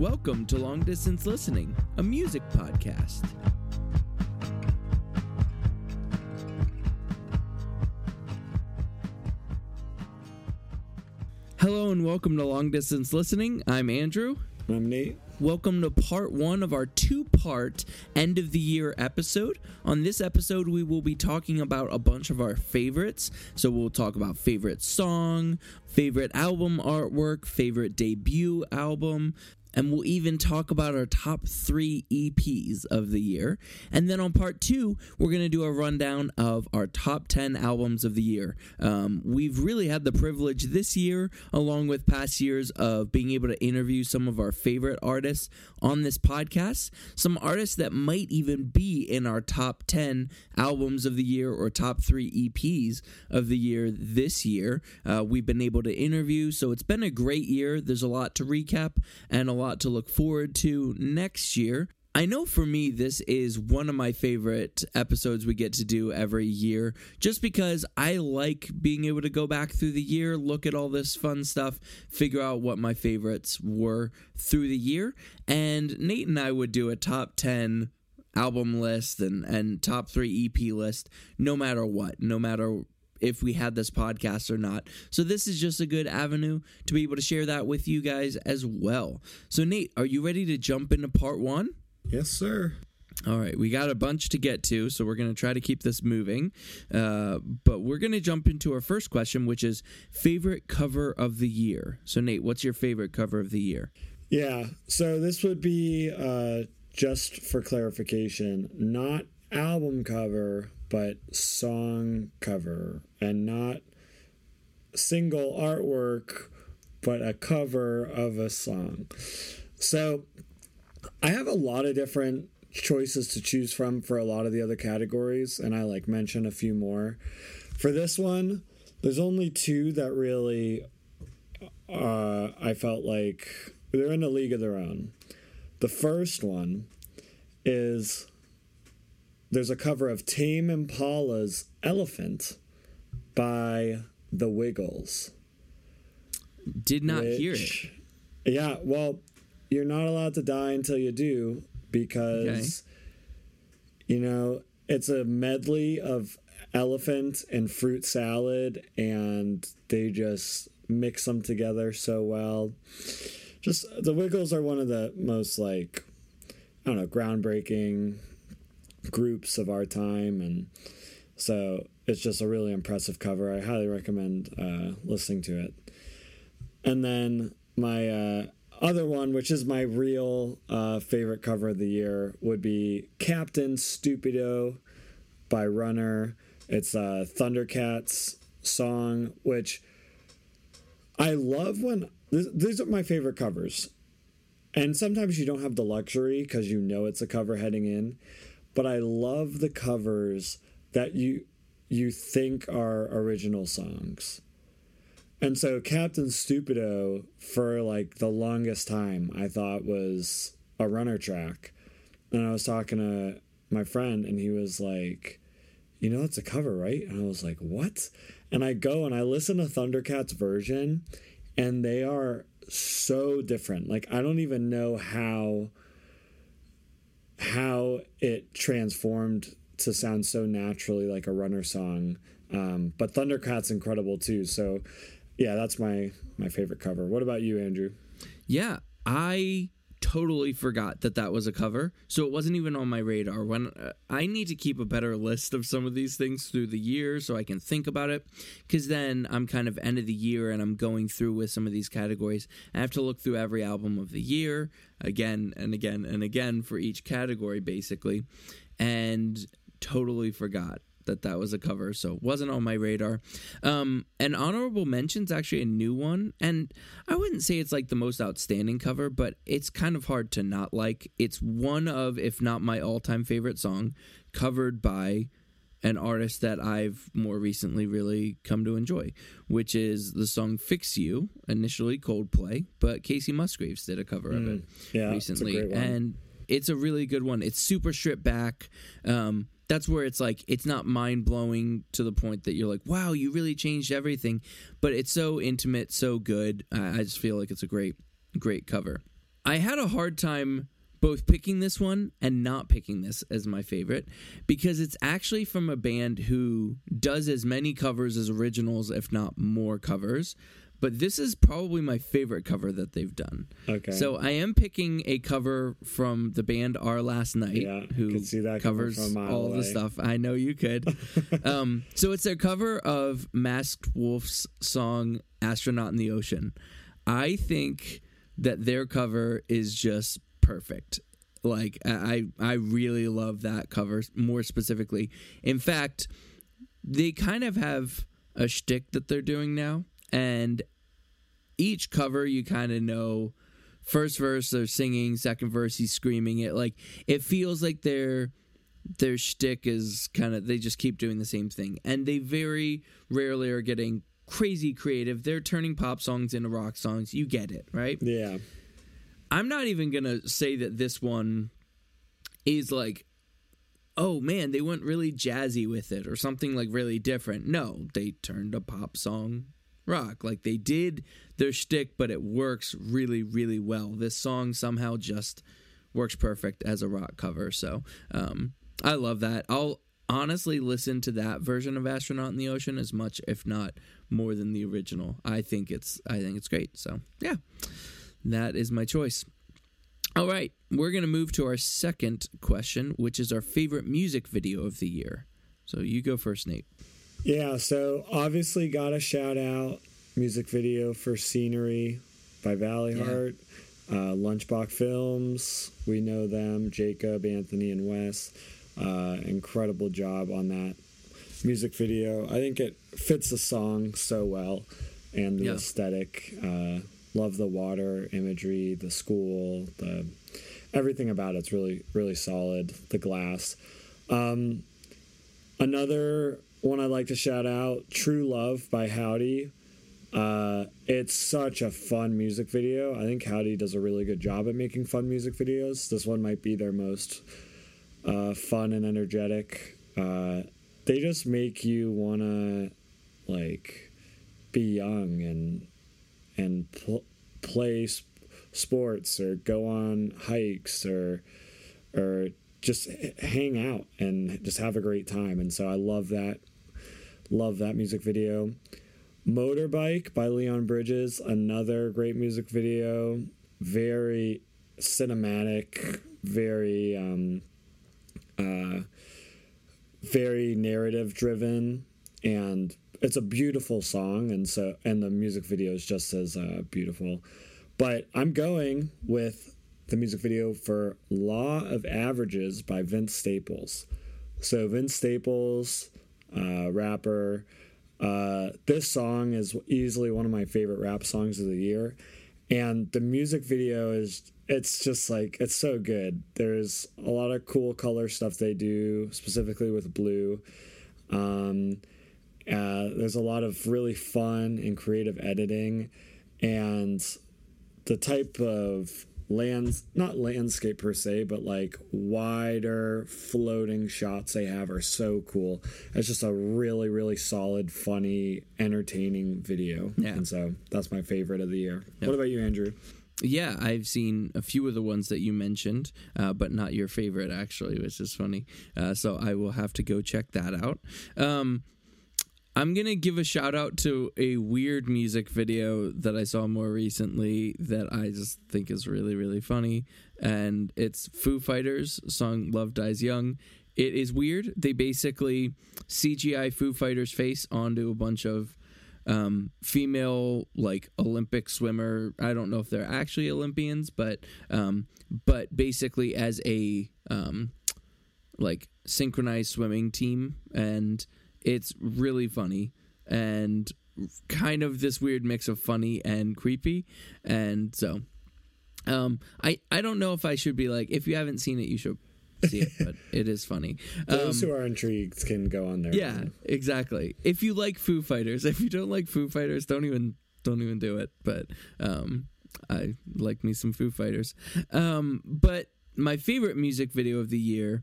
Welcome to Long Distance Listening, a music podcast. Hello and welcome to Long Distance Listening. I'm Andrew. I'm Nate. Welcome to part one of our two part end of the year episode. On this episode, we will be talking about a bunch of our favorites. So, we'll talk about favorite song, favorite album artwork, favorite debut album, and we'll even talk about our top three EPs of the year. And then on part two, we're going to do a rundown of our top 10 albums of the year. Um, we've really had the privilege this year, along with past years, of being able to interview some of our favorite artists on this podcast. Some artists that might even be in our top 10 albums of the year or top three EPs of the year this year. Uh, we've been able to interview, so it's been a great year. There's a lot to recap and a lot to look forward to next year. I know for me, this is one of my favorite episodes we get to do every year, just because I like being able to go back through the year, look at all this fun stuff, figure out what my favorites were through the year. And Nate and I would do a top 10 album list and, and top three EP list, no matter what, no matter if we had this podcast or not. So this is just a good avenue to be able to share that with you guys as well. So Nate, are you ready to jump into part 1? Yes, sir. All right, we got a bunch to get to, so we're going to try to keep this moving. Uh, but we're going to jump into our first question, which is favorite cover of the year. So, Nate, what's your favorite cover of the year? Yeah, so this would be uh, just for clarification, not album cover, but song cover, and not single artwork, but a cover of a song. So I have a lot of different choices to choose from for a lot of the other categories, and I like mention a few more. For this one, there's only two that really uh, I felt like they're in a league of their own. The first one is there's a cover of Tame Impala's Elephant by The Wiggles. Did not which, hear it. Yeah, well, you're not allowed to die until you do because, okay. you know, it's a medley of elephant and fruit salad, and they just mix them together so well. Just the Wiggles are one of the most like I don't know groundbreaking groups of our time, and so it's just a really impressive cover. I highly recommend uh, listening to it. And then my uh, other one, which is my real uh, favorite cover of the year, would be Captain Stupido by Runnner. It's a Thundercat's song, which I love when these are my favorite covers. And sometimes you don't have the luxury because you know it's a cover heading in but I love the covers that you you think are original songs. And so Captain Stupido for like the longest time I thought was a Runnner track. And I was talking to my friend and he was like, "You know it's a cover, right?" And I was like, "What?" And I go and I listen to Thundercat's version and they are so different. Like I don't even know how how it transformed to sound so naturally like a Runnner song. Um, but Thundercat's incredible too. So yeah, that's my my favorite cover. What about you, Andrew? Yeah, I totally forgot that that was a cover. So it wasn't even on my radar. When uh, I need to keep a better list of some of these things through the year so I can think about it cuz then I'm kind of end of the year and I'm going through with some of these categories. I have to look through every album of the year again and again and again for each category basically and totally forgot that that was a cover, so it wasn't on my radar. Um, and honorable mentions actually a new one, and I wouldn't say it's like the most outstanding cover, but it's kind of hard to not like. It's one of, if not my all-time favorite song, covered by an artist that I've more recently really come to enjoy, which is the song "Fix You." Initially Coldplay, but Kacey Musgraves did a cover mm, of it yeah, recently, and it's a really good one. It's super stripped back. Um, that's where it's like it's not mind blowing to the point that you're like, wow, you really changed everything. But it's so intimate, so good. I, I just feel like it's a great, great cover. I had a hard time both picking this one and not picking this as my favorite because it's actually from a band who does as many covers as originals, if not more covers. But this is probably my favorite cover that they've done. Okay. So I am picking a cover from the band Our Last Night, Yeah, who could see that covers from a mile all the stuff. I know you could. um, so it's their cover of Masked Wolf's song "Astronaut in the Ocean." I think that their cover is just perfect. Like I, I really love that cover more specifically. In fact, they kind of have a shtick that they're doing now, and each cover you kind of know. First verse they're singing, second verse he's screaming it. Like it feels like their their shtick is kind of they just keep doing the same thing, and they very rarely are getting crazy creative. They're turning pop songs into rock songs. You get it, right? yeah. I'm not even gonna say that this one is like, oh man, they went really jazzy with it or something like really different. No, they turned a pop song rock. Like they did their shtick, but it works really, really well. This song somehow just works perfect as a rock cover. So um, I love that. I'll honestly listen to that version of Astronaut in the Ocean as much, if not more, than the original. I think it's I think it's great. So yeah, that is my choice. All right, we're gonna move to our second question, which is our favorite music video of the year. So you go first, Nate. Yeah, so obviously got a shout out music video for Scenery by Valley Yeah. Heart. Uh, Lunchbox Films, we know them, Jacob, Anthony, and Wes. Uh, incredible job on that music video. I think it fits the song so well and the Yeah. aesthetic. Uh, love the water imagery, the school, the everything about it's really really solid. The glass. Um, Another one I'd like to shout out True Love by Hovvdy. Uh, it's such a fun music video. I think Hovvdy does a really good job at making fun music videos. This one might be their most uh, fun and energetic. Uh, they just make you want to like be young and and pl- play s- sports or go on hikes or or just hang out and just have a great time. And so I love that. Love that music video. Motorbike by Leon Bridges, another great music video. Very cinematic, very um, uh, very narrative driven, and it's a beautiful song. And so, and the music video is just as uh, beautiful. But I'm going with the music video for Law of Averages by Vince Staples. So, Vince Staples, uh, rapper, uh, this song is easily one of my favorite rap songs of the year. And the music video is, it's just like, it's so good. There's a lot of cool color stuff they do, specifically with blue. Um, uh, there's a lot of really fun and creative editing. And the type of lands not landscape per se but like wider floating shots they have are so cool it's just a really really solid funny entertaining video Yeah. and so that's my favorite of the year what about you andrew Yeah, I've seen a few of the ones that you mentioned, uh, but not your favorite actually, which is funny. Uh, so I will have to go check that out. Um, I'm gonna give a shout out to a weird music video that I saw more recently that I just think is really really funny, and it's Foo Fighters song "Love Dies Young." It is weird. They basically CGI Foo Fighters face onto a bunch of um, female like Olympic swimmer. I don't know if they're actually Olympians, but um, but basically as a um, like synchronized swimming team, and it's really funny and kind of this weird mix of funny and creepy, and so. Um, I, I don't know if I should be like if you haven't seen it you should see it but it is funny those Um, who are intrigued can go on there yeah, exactly. If you like Foo Fighters, if you don't like Foo Fighters, don't even don't even do it. But um, I like me some Foo Fighters. Um, but my favorite music video of the year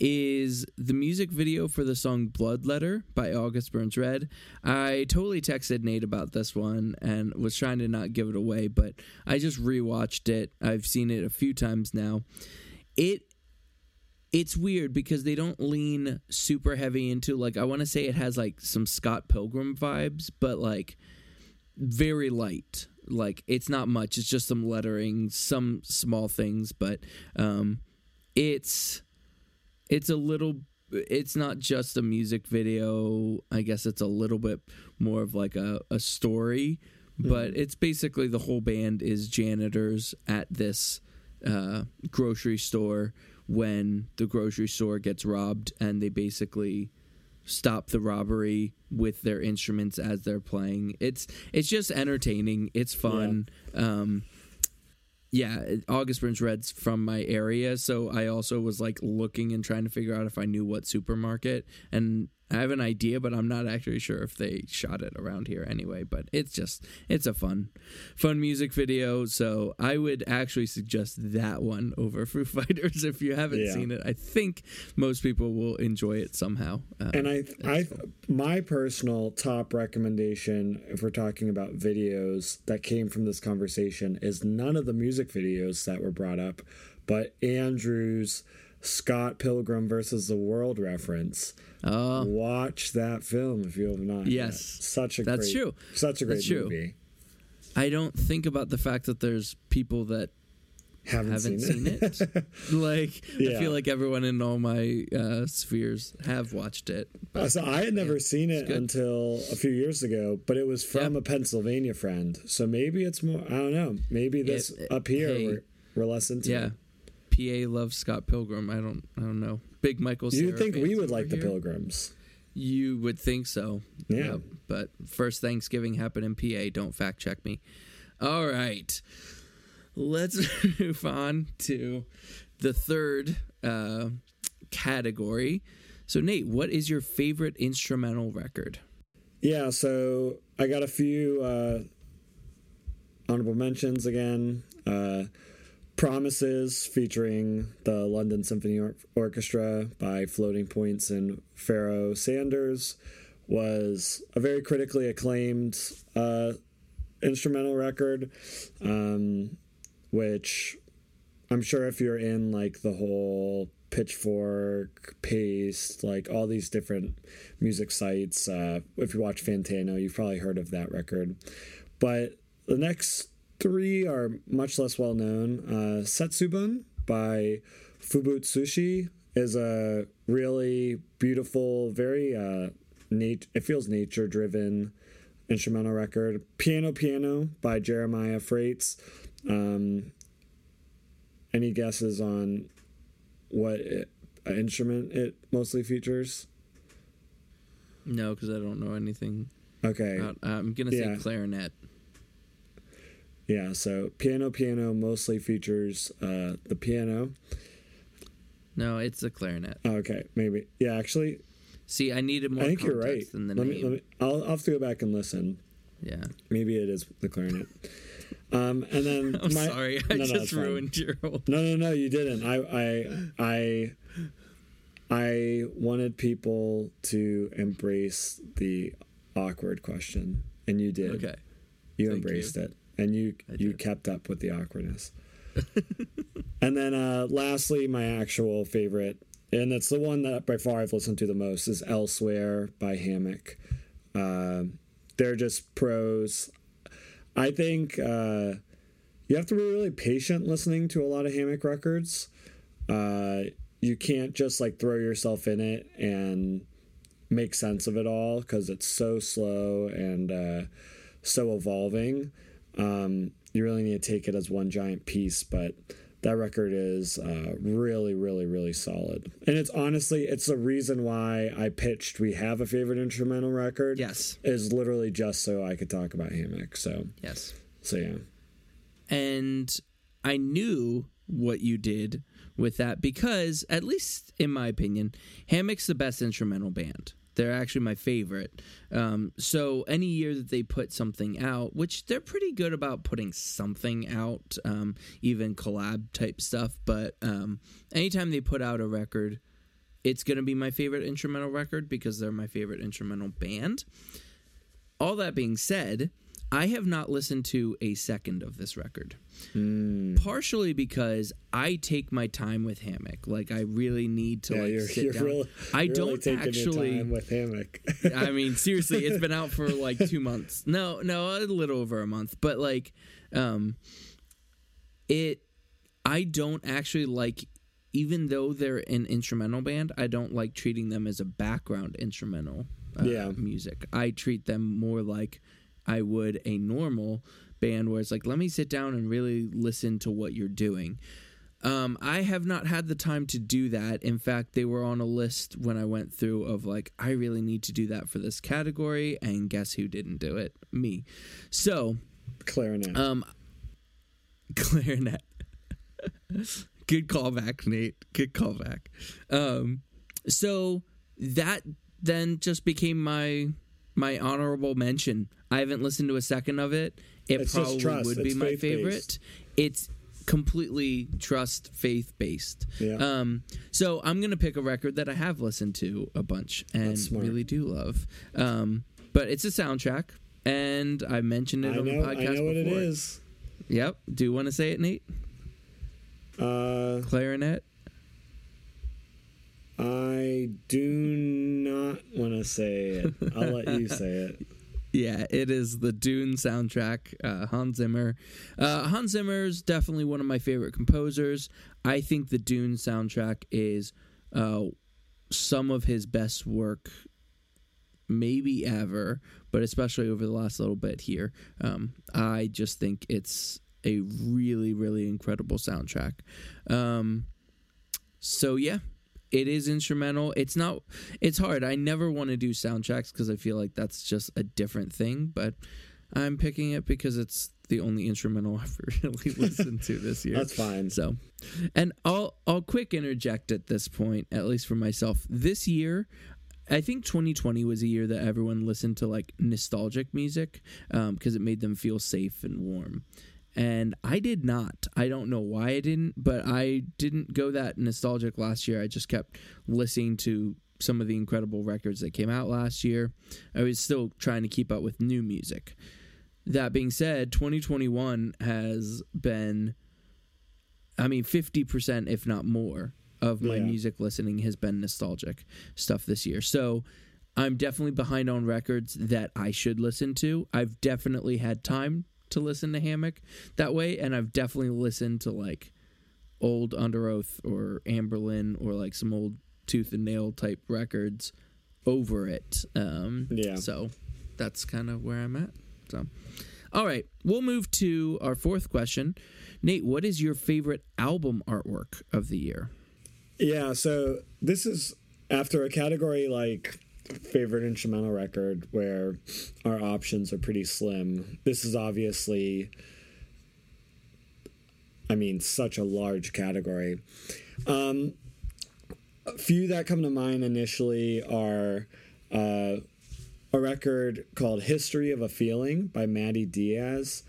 is the music video for the song Blood Letter by August Burns Red. I totally texted Nate about this one and was trying to not give it away, but I just rewatched it. I've seen it a few times now. It it's weird because they don't lean super heavy into like I want to say it has like some Scott Pilgrim vibes, but like very light. Like it's not much. It's just some lettering, some small things, but um it's it's a little it's not just a music video. I guess it's a little bit more of like a, a story, mm-hmm. but it's basically the whole band is janitors at this uh, grocery store when the grocery store gets robbed and they basically stop the robbery with their instruments as they're playing. It's it's just entertaining. It's fun. Yeah. Um, yeah, August Burns Red's from my area, so I also was like looking and trying to figure out if I knew what supermarket, and I have an idea, but I'm not actually sure if they shot it around here anyway. But it's just it's a fun, fun music video. So I would actually suggest that one over Foo Fighters if you haven't yeah. seen it. I think most people will enjoy it somehow. Uh, and I, I, my personal top recommendation, if we're talking about videos that came from this conversation, is none of the music videos that were brought up, but Andrew's Scott Pilgrim versus the World reference. Oh. Watch that film if you have not. Yes, yet. such a that's great, true. Such a great that's movie. True. I don't think about the fact that there's people that haven't, haven't seen, seen, it. it. like yeah. I feel like everyone in all my uh, spheres have watched it. But, so I had never yeah, seen it until a few years ago, but it was from yep. a Pennsylvania friend. So maybe it's more. I don't know. Maybe this it, up here hey, we're, we're less into. Yeah. It. PA loves Scott Pilgrim. I don't. I don't know. Big Michael. You think we would like here. the Pilgrims? You would think so. Yeah. but first Thanksgiving happened in PA. Don't fact check me. All right. Let's move on to the third uh, category. So, Nate, what is your favorite instrumental record? Yeah, so I got a few uh, honorable mentions again. Uh, Promises featuring the London Symphony Or- Orchestra by Floating Points and Pharoah Sanders was a very critically acclaimed uh, instrumental record, um, which I'm sure if you're in like the whole Pitchfork, Paste, like all these different music sites, uh, if you watch Fantano, you've probably heard of that record. But the next three are much less well known. Uh, Setsubun by Fuubutsushi is a really beautiful, very uh, nat- it feels nature driven instrumental record. Piano Piano by Jeremiah Fraites. Um, any guesses on what it, instrument it mostly features? No, because I don't know anything. Okay, about, I'm gonna say yeah. clarinet. Yeah, so piano piano mostly features uh, the piano. No, it's the clarinet. Okay, maybe. Yeah, actually. See, I needed more. I think you're right. Than the let name. Me, let me, I'll, I'll have to go back and listen. Yeah. Maybe it is the clarinet. Um, and then I'm my, sorry, I no, just ruined your whole. No, no, no, you didn't. I, I, I, I wanted people to embrace the awkward question, and you did. Okay. You Thank embraced you. it and you you kept up with the awkwardness. and then uh, lastly, my actual favorite, and it's the one that by far I've listened to the most, is "Elsewhere" by Hammock. Uh, they're just pros. I think uh, you have to be really patient listening to a lot of Hammock records. Uh, you can't just like throw yourself in it and make sense of it all because it's so slow and uh, so evolving. Um, you really need to take it as one giant piece, but that record is uh, really, really, really solid. And it's honestly, it's the reason why I pitched we have a favorite instrumental record. Yes, is literally just so I could talk about Hammock. So yes, so yeah, and I knew what you did with that because, at least in my opinion, Hammock's the best instrumental band. They're actually my favorite. Um, so any year that they put something out, which they're pretty good about putting something out, um, even collab type stuff. But um, anytime they put out a record, it's going to be my favorite instrumental record because they're my favorite instrumental band. All that being said, I have not listened to a second of this record. Mm. Partially because I take my time with Hammock. Like I really need to Yeah, like you're, sit you're down. really, I really don't taking actually. with hammock. I mean, seriously, it's been out for like two months. No, no, a little over a month. But like, um, it. I don't actually like, even though they're an instrumental band, I don't like treating them as a background instrumental. Uh, Yeah. music. I treat them more like I would a normal band, where it's like, let me sit down and really listen to what you're doing. Um, I have not had the time to do that. In fact, they were on a list when I went through of like, I really need to do that for this category, and guess who didn't do it? Me. So, Clarinet. um, clarinet. Good callback, Nate. Good callback. Um, so that then just became my my honorable mention. I haven't listened to a second of it. It It's probably would be my favorite. It's completely trust faith based. Yeah. Um, so I'm gonna pick a record that I have listened to a bunch and really do love. Um, but it's a soundtrack, and I mentioned it I on know. the I podcast know what it before. is. Yep. Do you want to say it, Nate? Uh, Clarinet. I do not want to say it. I'll let you say it. Yeah, it is the Dune soundtrack. Uh, Hans Zimmer. Uh, Hans Zimmer is definitely one of my favorite composers. I think the Dune soundtrack is uh, some of his best work, maybe ever, but especially over the last little bit here. Um, I just think it's a really, really incredible soundtrack. Um, so yeah, it is instrumental. It's not. It's hard. I never want to do soundtracks because I feel like that's just a different thing. But I'm picking it because it's the only instrumental I've really listened to this year. That's fine. So, and I'll I'll quick interject at this point, at least for myself. This year, I think 2020 was a year that everyone listened to like nostalgic music um, because it made them feel safe and warm. And I did not. I don't know why I didn't, but I didn't go that nostalgic last year. I just kept listening to some of the incredible records that came out last year. I was still trying to keep up with new music. That being said, 2021 has been I mean, fifty percent, if not more, of my Yeah. music listening has been nostalgic stuff this year. So I'm definitely behind on records that I should listen to. I've definitely had time to listen to Hammock that way, and I've definitely listened to like old Underoath or Anberlin or like some old Tooth and Nail type records over it. Um, Yeah. So that's kind of where I'm at. So, all right, we'll move to our fourth question. Nate, what is your favorite album artwork of the year? Yeah, so this is after a category like favorite instrumental record where our options are pretty slim. This is obviously I mean such a large category. Um a few that come to mind initially are uh a record called History of a Feeling by Madi Diaz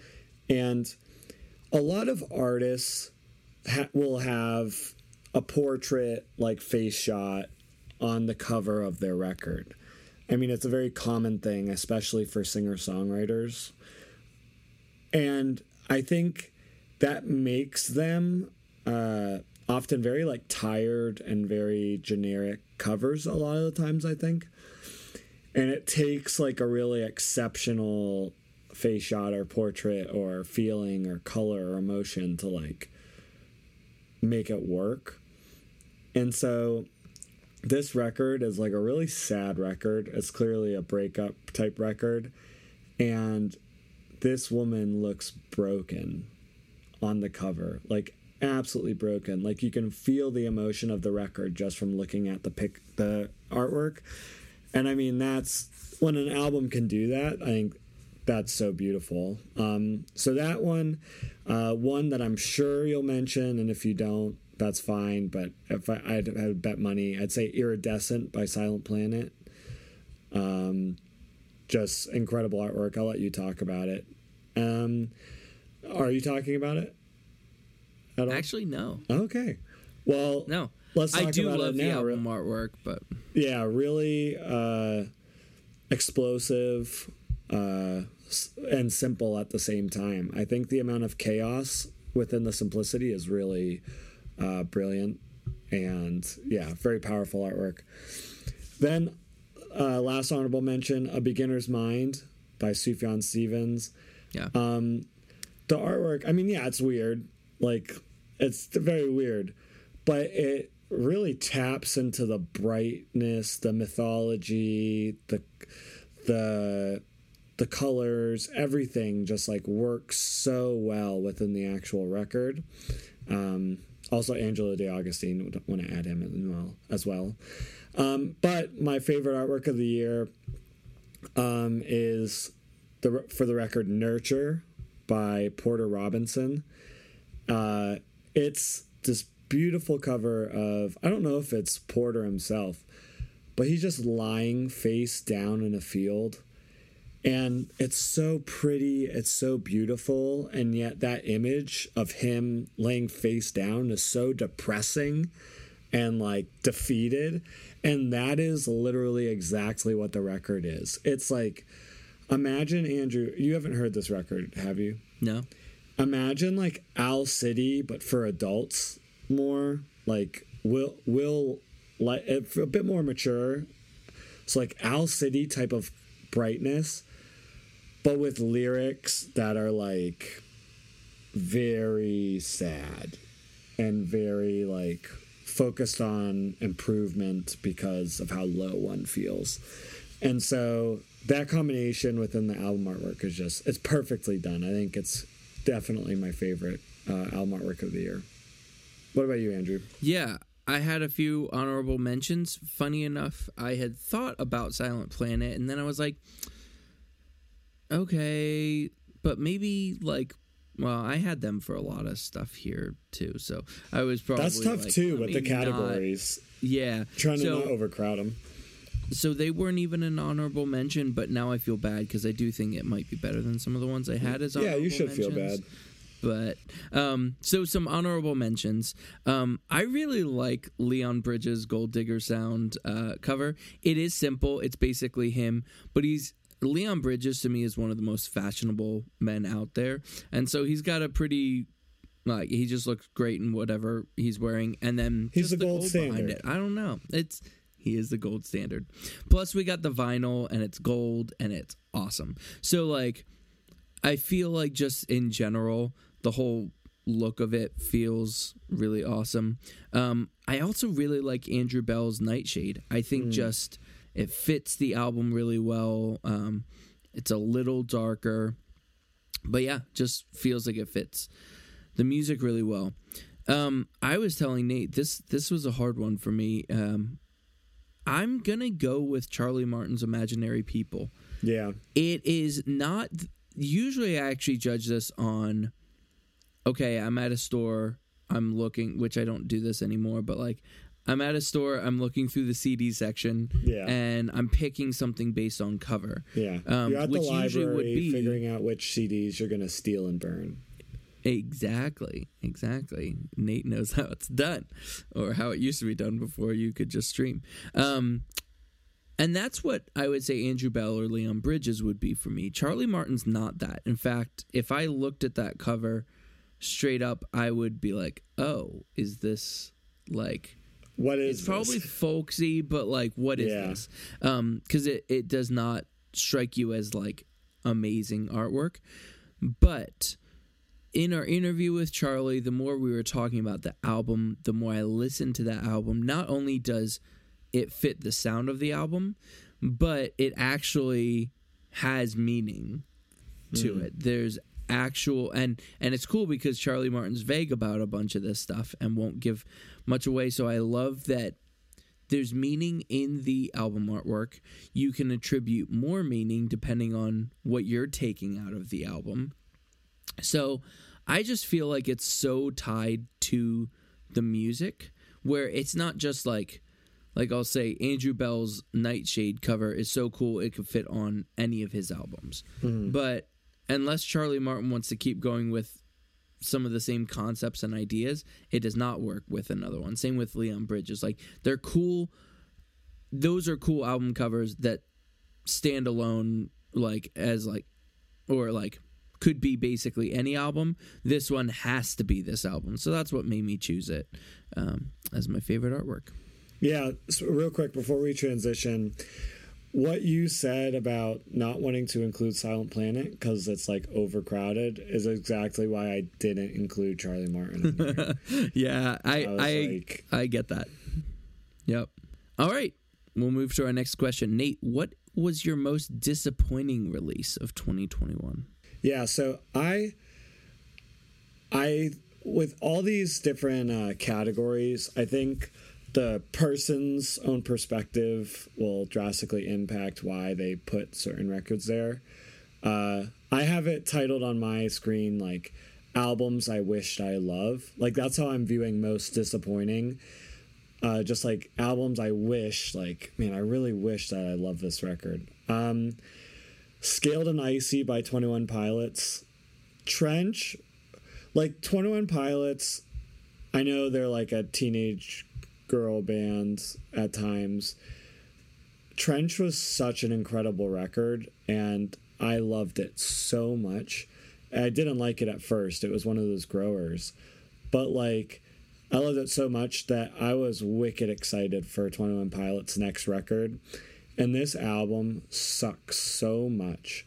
and a lot of artists ha- will have a portrait like face shot on the cover of their record. I mean, it's a very common thing, especially for singer songwriters. And I think that makes them uh, often very like tired and very generic covers a lot of the times, I think. And it takes like a really exceptional face shot or portrait or feeling or color or emotion to like make it work. And so this record is like a really sad record. It's clearly a breakup type record. And this woman looks broken on the cover. Like absolutely broken. Like you can feel the emotion of the record just from looking at the pic the artwork. And I mean that's when an album can do that, I think that's so beautiful. Um, so that one, uh, one that I'm sure you'll mention, and if you don't, that's fine. But if I, I'd, I'd bet money, I'd say "Iridescent" by Silent Planet. Um, just incredible artwork. I'll let you talk about it. Um, are you talking about it? Actually, no. Okay. Well, no. Let's talk I do about love it the now. album artwork, but yeah, really uh, explosive uh, and simple at the same time. I think the amount of chaos within the simplicity is really uh, brilliant, and yeah, very powerful artwork. Then, uh, last honorable mention: A Beginner's Mind by Sufjan Stevens. Yeah. Um, the artwork. I mean, yeah, it's weird. Like, it's very weird, but it really taps into the brightness, the mythology, the the the colors, everything just like works so well within the actual record. Um, also, Angelo De Augustine would want to add him as well. As well. Um, but my favorite artwork of the year um, is the for the record "Nurture" by Porter Robinson. Uh, it's this beautiful cover of I don't know if it's Porter himself, but he's just lying face down in a field. And it's so pretty, it's so beautiful, and yet that image of him laying face down is so depressing and like defeated. And that is literally exactly what the record is. It's like imagine Andrew, you haven't heard this record, have you? No. Imagine like Owl City but for adults more like will will like a bit more mature it's like owl city type of brightness but with lyrics that are like very sad and very like focused on improvement because of how low one feels and so that combination within the album artwork is just it's perfectly done i think it's definitely my favorite uh, album artwork of the year what about you, Andrew? Yeah, I had a few honorable mentions. Funny enough, I had thought about Silent Planet, and then I was like, okay, but maybe like, well, I had them for a lot of stuff here too, so I was probably that's tough like, too with the categories. Not. Yeah, trying to not overcrowd them. So they weren't even an honorable mention, but now I feel bad because I do think it might be better than some of the ones I had as yeah. You should mentions. feel bad but um, so some honorable mentions. Um, I really like Leon Bridges' Gold Digger Sound uh, cover. It is simple. It's basically him, but he's Leon Bridges to me is one of the most fashionable men out there, and so he's got a pretty like he just looks great in whatever he's wearing, and then he's the, the gold, gold standard. behind it. I don't know. It's he is the gold standard. Plus, we got the vinyl, and it's gold, and it's awesome. So like. I feel like just in general, the whole look of it feels really awesome. Um, I also really like Andrew Belle's Nightshade. I think mm. just it fits the album really well. Um, it's a little darker, but yeah, just feels like it fits the music really well. Um, I was telling Nate this this was a hard one for me. Um, I'm gonna go with Charlie Martin's Imaginary People. Yeah, it is not. Usually, I actually judge this on okay, I'm at a store, I'm looking, which I don't do this anymore, but like I'm at a store, I'm looking through the CD section, yeah. and I'm picking something based on cover. Yeah, um, you're at the library be, figuring out which CDs you're going to steal and burn. Exactly, exactly. Nate knows how it's done, or how it used to be done before you could just stream. Um, and that's what I would say Andrew Belle or Leon Bridges would be for me. Charlie Martin's not that. In fact, if I looked at that cover straight up I would be like, "Oh, is this like what is It's probably folksy, but like what is yeah. this?" Um cuz it it does not strike you as like amazing artwork. But in our interview with Charlie, the more we were talking about the album, the more I listened to that album. Not only does it fit the sound of the album, but it actually has meaning to mm. it. There's actual and and it's cool because Charlie Martin's vague about a bunch of this stuff and won't give much away. So I love that there's meaning in the album artwork. You can attribute more meaning depending on what you're taking out of the album. So I just feel like it's so tied to the music where it's not just like like I'll say Andrew Belle's Nightshade cover is so cool it could fit on any of his albums. Mm-hmm. But unless Charlie Martin wants to keep going with some of the same concepts and ideas, it does not work with another one. Same with Leon Bridges. Like they're cool those are cool album covers that stand alone like as like or like could be basically any album. This one has to be this album. So that's what made me choose it um, as my favorite artwork. Yeah, so real quick before we transition, what you said about not wanting to include Silent Planet because it's like overcrowded is exactly why I didn't include Charlie Martin. In yeah, I I I, like- I get that. Yep. All right. We'll move to our next question. Nate, what was your most disappointing release of 2021? yeah, so I, I with all these different uh, categories, I think the person's own perspective will drastically impact why they put certain records there. Uh, I have it titled on my screen like albums I wished I love. Like that's how I'm viewing most disappointing. Uh, just like albums I wish, like man, I really wish that I love this record. Um, Scaled and Icy by Twenty One Pilots, Trench, like Twenty One Pilots. I know they're like a teenage girl band at times. Trench was such an incredible record, and I loved it so much. I didn't like it at first. It was one of those growers. But like I loved it so much that I was wicked excited for 21 Pilots next record. And this album sucks so much.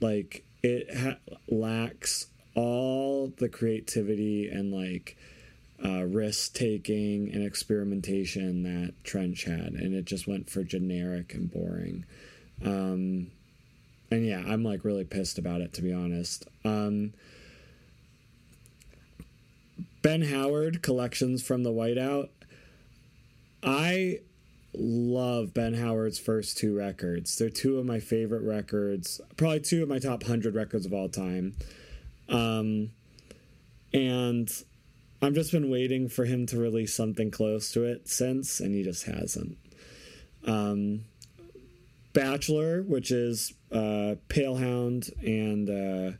Like it ha- lacks all the creativity and like uh, risk taking and experimentation that Trench had, and it just went for generic and boring. Um, and yeah, I'm like really pissed about it to be honest. Um, ben Howard collections from the Whiteout. I love Ben Howard's first two records. They're two of my favorite records, probably two of my top 100 records of all time. Um, and I've just been waiting for him to release something close to it since, and he just hasn't. Um, Bachelor, which is uh, Palehound and uh,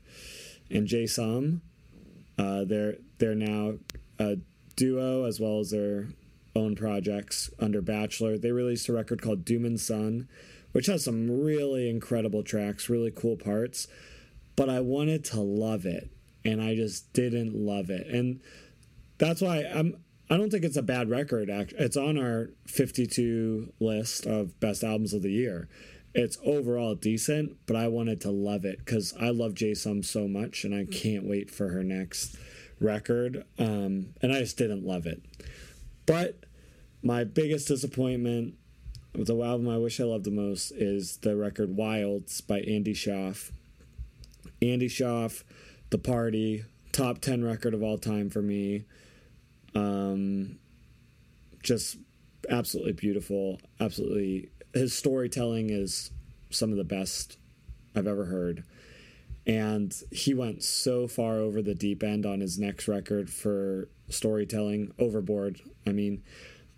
and Jay Som, uh, they're they're now a duo as well as their own projects under Bachelor. They released a record called Doomin' Sun, which has some really incredible tracks, really cool parts. But I wanted to love it, and I just didn't love it, and that's why I'm. I don't think it's a bad record. It's on our 52 list of best albums of the year. It's overall decent, but I wanted to love it because I love Jay Som so much, and I can't wait for her next record. Um, and I just didn't love it. But my biggest disappointment, the album I wish I loved the most, is the record Wilds by Andy Shauf. Andy Shauf, The Party, top 10 record of all time for me. Um, just absolutely beautiful. Absolutely. His storytelling is some of the best I've ever heard. And he went so far over the deep end on his next record for storytelling, overboard. I mean,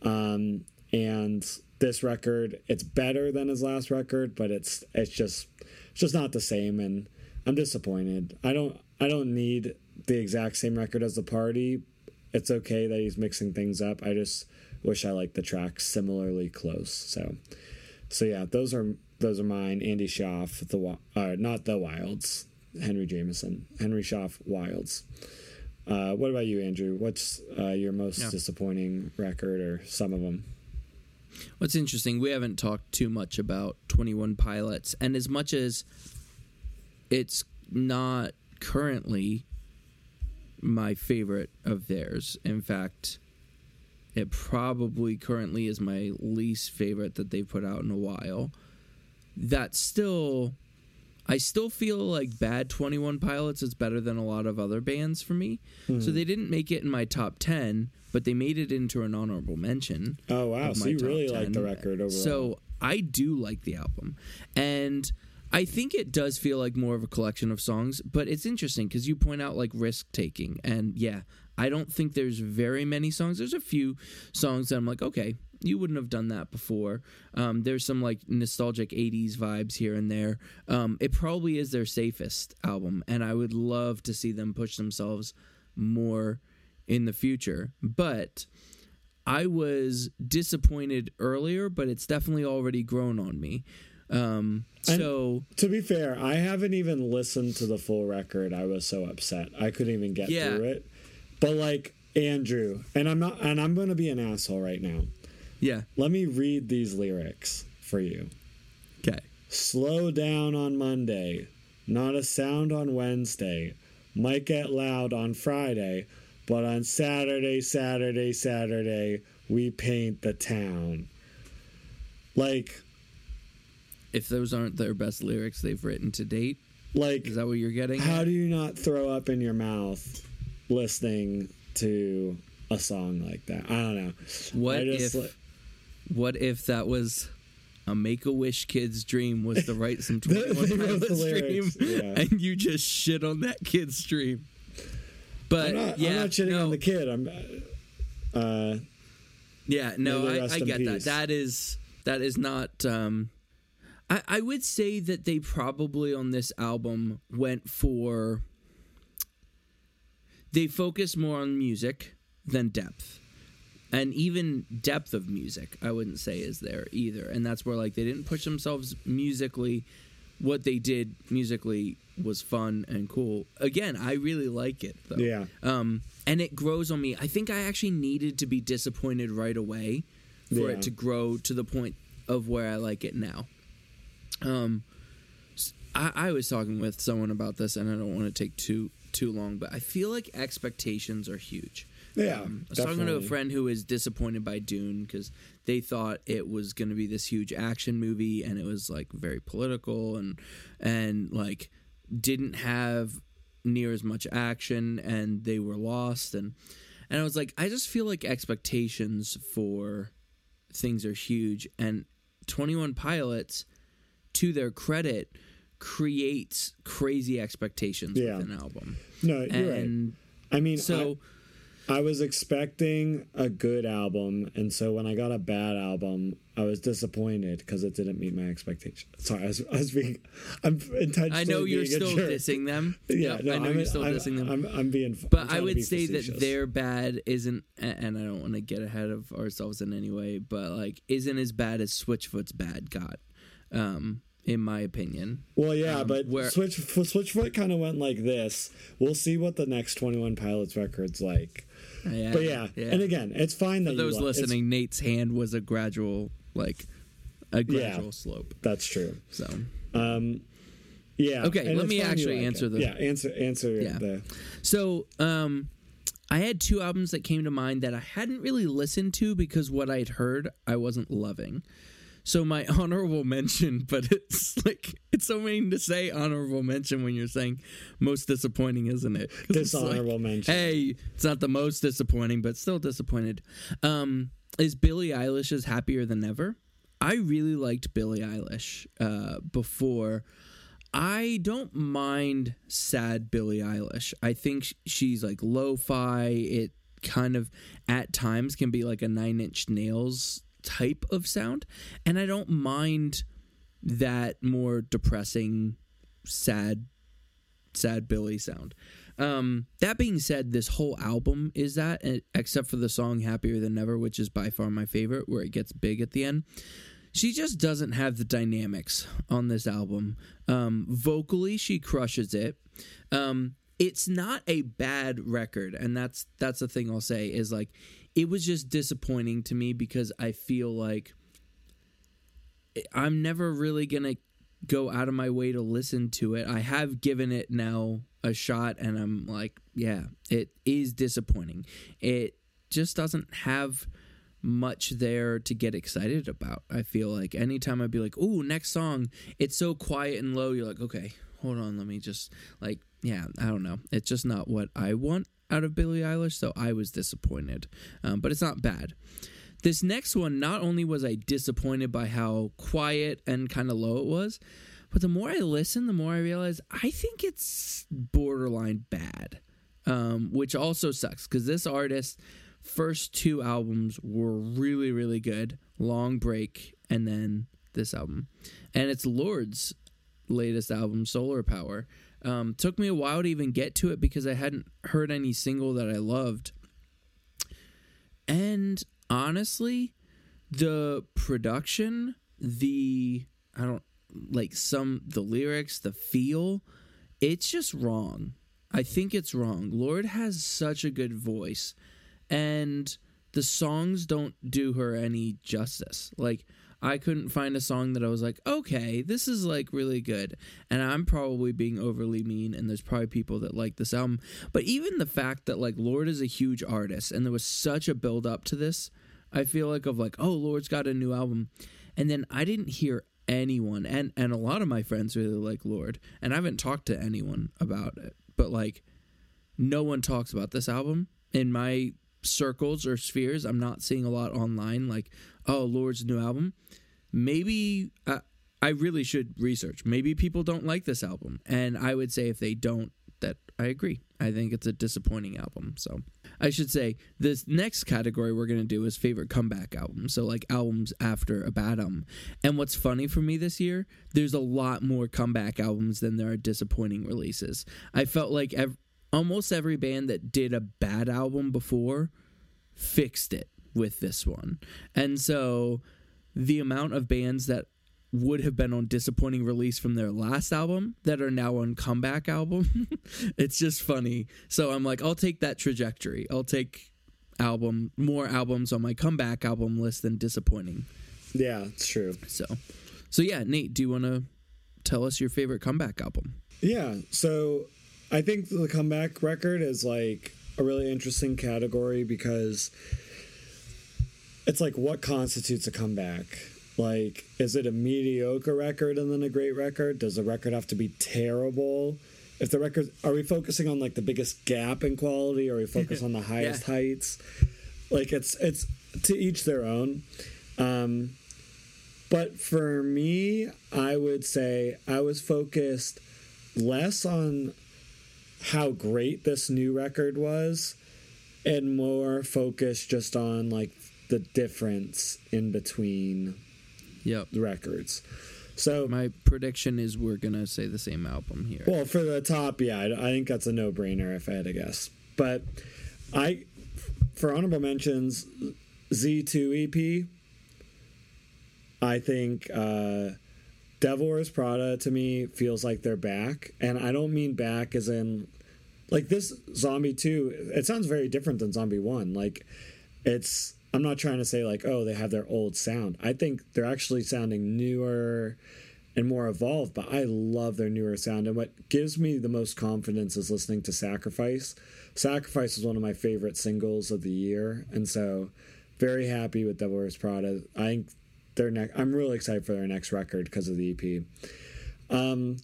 um, and this record, it's better than his last record, but it's it's just it's just not the same, and I'm disappointed. I don't I don't need the exact same record as the party. It's okay that he's mixing things up. I just wish I liked the tracks similarly close. So, so yeah, those are those are mine. Andy Shauf, the uh, not the Wilds. Henry Jameson, Henry Schaff, Wilds. Uh, what about you, Andrew? What's uh, your most Yeah. disappointing record, or some of them? What's interesting, we haven't talked too much about 21 Pilots, and as much as it's not currently my favorite of theirs, in fact, it probably currently is my least favorite that they've put out in a while. That still, I still feel like Bad 21 Pilots is better than a lot of other bands for me. So hmm. they didn't make it in my top 10, but they made it into an honorable mention Oh wow! So you really like the record overall. So I do like the album, and I think it does feel like more of a collection of songs, but it's interesting because you point out like risk taking, and yeah, I don't think there's very many songs. There's a few songs that I'm like, okay, you wouldn't have done that before. Um, there's some like nostalgic '80s vibes here and there. Um, it probably is their safest album, and I would love to see them push themselves more in the future, but. I was disappointed earlier, but it's definitely already grown on me. Um, so and to be fair, I haven't even listened to the full record. I was so upset. I couldn't even get yeah. through it. But like Andrew, and I'm not and I'm going to be an asshole right now. Yeah. Let me read these lyrics for you. Okay. Slow down on Monday. Not a sound on Wednesday. Might get loud on Friday, but on Saturday, Saturday, Saturday, we paint the town. Like if those aren't their best lyrics they've written to date. Like, is that what you're getting? How at? do you not throw up in your mouth listening to a song like that? I don't know. What if? Li- what if that was a Make a Wish kid's dream was to write some Twenty One Pilots dream, yeah. and you just shit on that kid's dream? But I'm not, yeah, I'm not shitting no. on the kid. I'm. Uh, yeah, no, I, I get peace. that. That is that is not. Um, I, I would say that they probably on this album went for they focus more on music than depth. And even depth of music i wouldn't say is there either. And that's where like they didn't push themselves musically. What they did musically was fun and cool. Again i really like it though. Yeah. Um and it grows on me. I think i actually needed to be disappointed right away for yeah. it to grow to the point of where i like it now um, I, I was talking with someone about this, and I don't want to take too too long, but I feel like expectations are huge. Yeah, um, I was definitely. talking to a friend who was disappointed by Dune because they thought it was going to be this huge action movie, and it was like very political and and like didn't have near as much action, and they were lost. and And I was like, I just feel like expectations for things are huge, and Twenty One Pilots to their credit, creates crazy expectations yeah. with an album. No, you're and right. I mean, so. I, I was expecting a good album, and so when I got a bad album, I was disappointed because it didn't meet my expectations. Sorry, I was, I was being, I'm intentionally. I know you're still dissing them. Yeah, yep, no, I know I'm, you're still I'm, dissing them. I'm, I'm being. But i would say facetious. that their bad isn't, and I don't want to get ahead of ourselves in any way, but like isn't as bad as Switchfoot's bad got. Um, in my opinion. Well, yeah, um, but where, Switch Switchfoot kind of went like this. We'll see what the next Twenty One Pilots record's like. Yeah, but yeah. yeah. and again, it's fine that For those listening, Nate's hand was a gradual, like a gradual yeah, slope. That's true. So, um, yeah. Okay, let me actually like answer it. the yeah answer answer yeah. the. So, um, I had two albums that came to mind that I hadn't really listened to because what I'd heard I wasn't loving. So my honorable mention, but it's like it's so mean to say honorable mention when you're saying most disappointing, isn't it? Dishonorable like, mention. Hey, it's not the most disappointing, but still disappointed. Um, is Billie Eilish's "Happier Than Ever"? I really liked Billie Eilish uh, before. I don't mind sad Billie Eilish. I think she's like lo-fi. It kind of at times can be like a Nine Inch Nails type of sound, and I don't mind that more depressing, sad, sad Billie sound. Um, that being said, this whole album is that, except for the song "Happier Than Ever," which is by far my favorite, where it gets big at the end. She just doesn't have the dynamics on this album. Um, vocally, she crushes it. Um, it's not a bad record, and that's that's the thing I'll say is like it was just disappointing to me because I feel like I'm never really going to go out of my way to listen to it. I have given it now a shot and I'm like, yeah, it is disappointing. It just doesn't have much there to get excited about. I feel like anytime I'd be like, "Ooh, next song." It's so quiet and low. You're like, "Okay, hold on, let me just like, yeah, I don't know. It's just not what I want out of Billie Eilish, so I was disappointed. Um, but it's not bad. This next one, not only was I disappointed by how quiet and kind of low it was, But the more I listen, the more I realize I think it's borderline bad, um, which also sucks because this artist's first two albums were really really good. Long break and then this album, and it's Lorde's latest album, Solar Power. Um, took me a while to even get to it because I hadn't heard any single that I loved. And honestly, the production, the I don't like some the lyrics, the feel, it's just wrong. I think it's wrong. Lorde has such a good voice and the songs don't do her any justice. Like I couldn't find a song that I was like, okay, this is like really good. And I'm probably being overly mean, and there's probably people that like this album. But even the fact that like Lorde is a huge artist, and there was such a build up to this, I feel like of like, oh, Lorde's got a new album, and then I didn't hear anyone, and and a lot of my friends really like Lorde, and I haven't talked to anyone about it, but like, no one talks about this album in my circles or spheres. I'm not seeing a lot online like, oh, Lorde's new album. Maybe uh, I really should research. Maybe people don't like this album, and I would say if they don't, that I agree. I think it's a disappointing album. So I should say this next category we're gonna do is favorite comeback album. So like albums after a bad album. And what's funny for me this year, there's a lot more comeback albums than there are disappointing releases. I felt like ev- almost every band that did a bad album before fixed it with this one. And so the amount of bands that would have been on disappointing release from their last album that are now on comeback album it's just funny. So i'm like i'll take that trajectory. I'll take album more albums on my comeback album list than disappointing. Yeah it's true. So so yeah nate do you want to tell us your favorite comeback album? Yeah so i think the comeback record is like a really interesting category because it's like what constitutes a comeback? Like is it a mediocre record and then a great record? Does the record have to be terrible? If the record are we focusing on like the biggest gap in quality? Or are we focus on the highest yeah. heights? Like it's it's to each their own. Um but for me i would say i was focused less on how great this new record was and more focused just on like the difference in between yep. records. So my prediction is we're gonna say the same album here. Well, for the top, yeah, I, I think that's a no-brainer if I had to guess. But I, for honorable mentions, Z2 EP. I think uh, Devil Wears Prada to me feels like they're back, and I don't mean back as in like this Zombie Two. It sounds very different than Zombie One. Like it's I'm not trying to say like, oh, they have their old sound. I think they're actually sounding newer and more evolved, but I love their newer sound. And what gives me the most confidence is listening to Sacrifice. Sacrifice is one of my favorite singles of the year, and so very happy with Devil Wears Prada. I think their next. I'm really excited for their next record because of the EP. Um,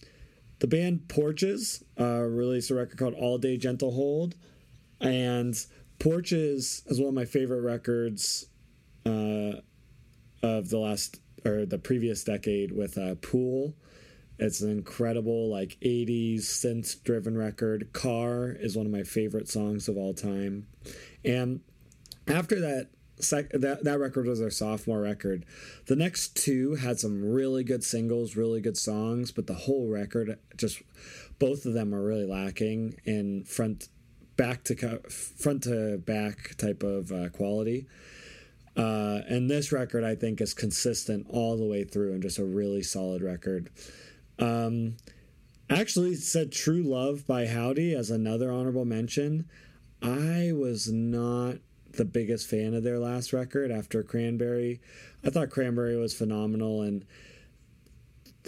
the band Porches uh, released a record called All Day Gentle Hold, and Porches is one of my favorite records uh, of the last or the previous decade with uh, Pool. It's an incredible like 80s synth driven record. Car is one of my favorite songs of all time. And after that sec- that that record was their sophomore record. The next two had some really good singles, really good songs, but the whole record just both of them are really lacking in front back to front to back type of uh, quality. Uh, and this record, I think, is consistent all the way through and just a really solid record. Um, actually, said True Love by Hovvdy as another honorable mention. I was not the biggest fan of their last record after Cranberry. I thought Cranberry was phenomenal, and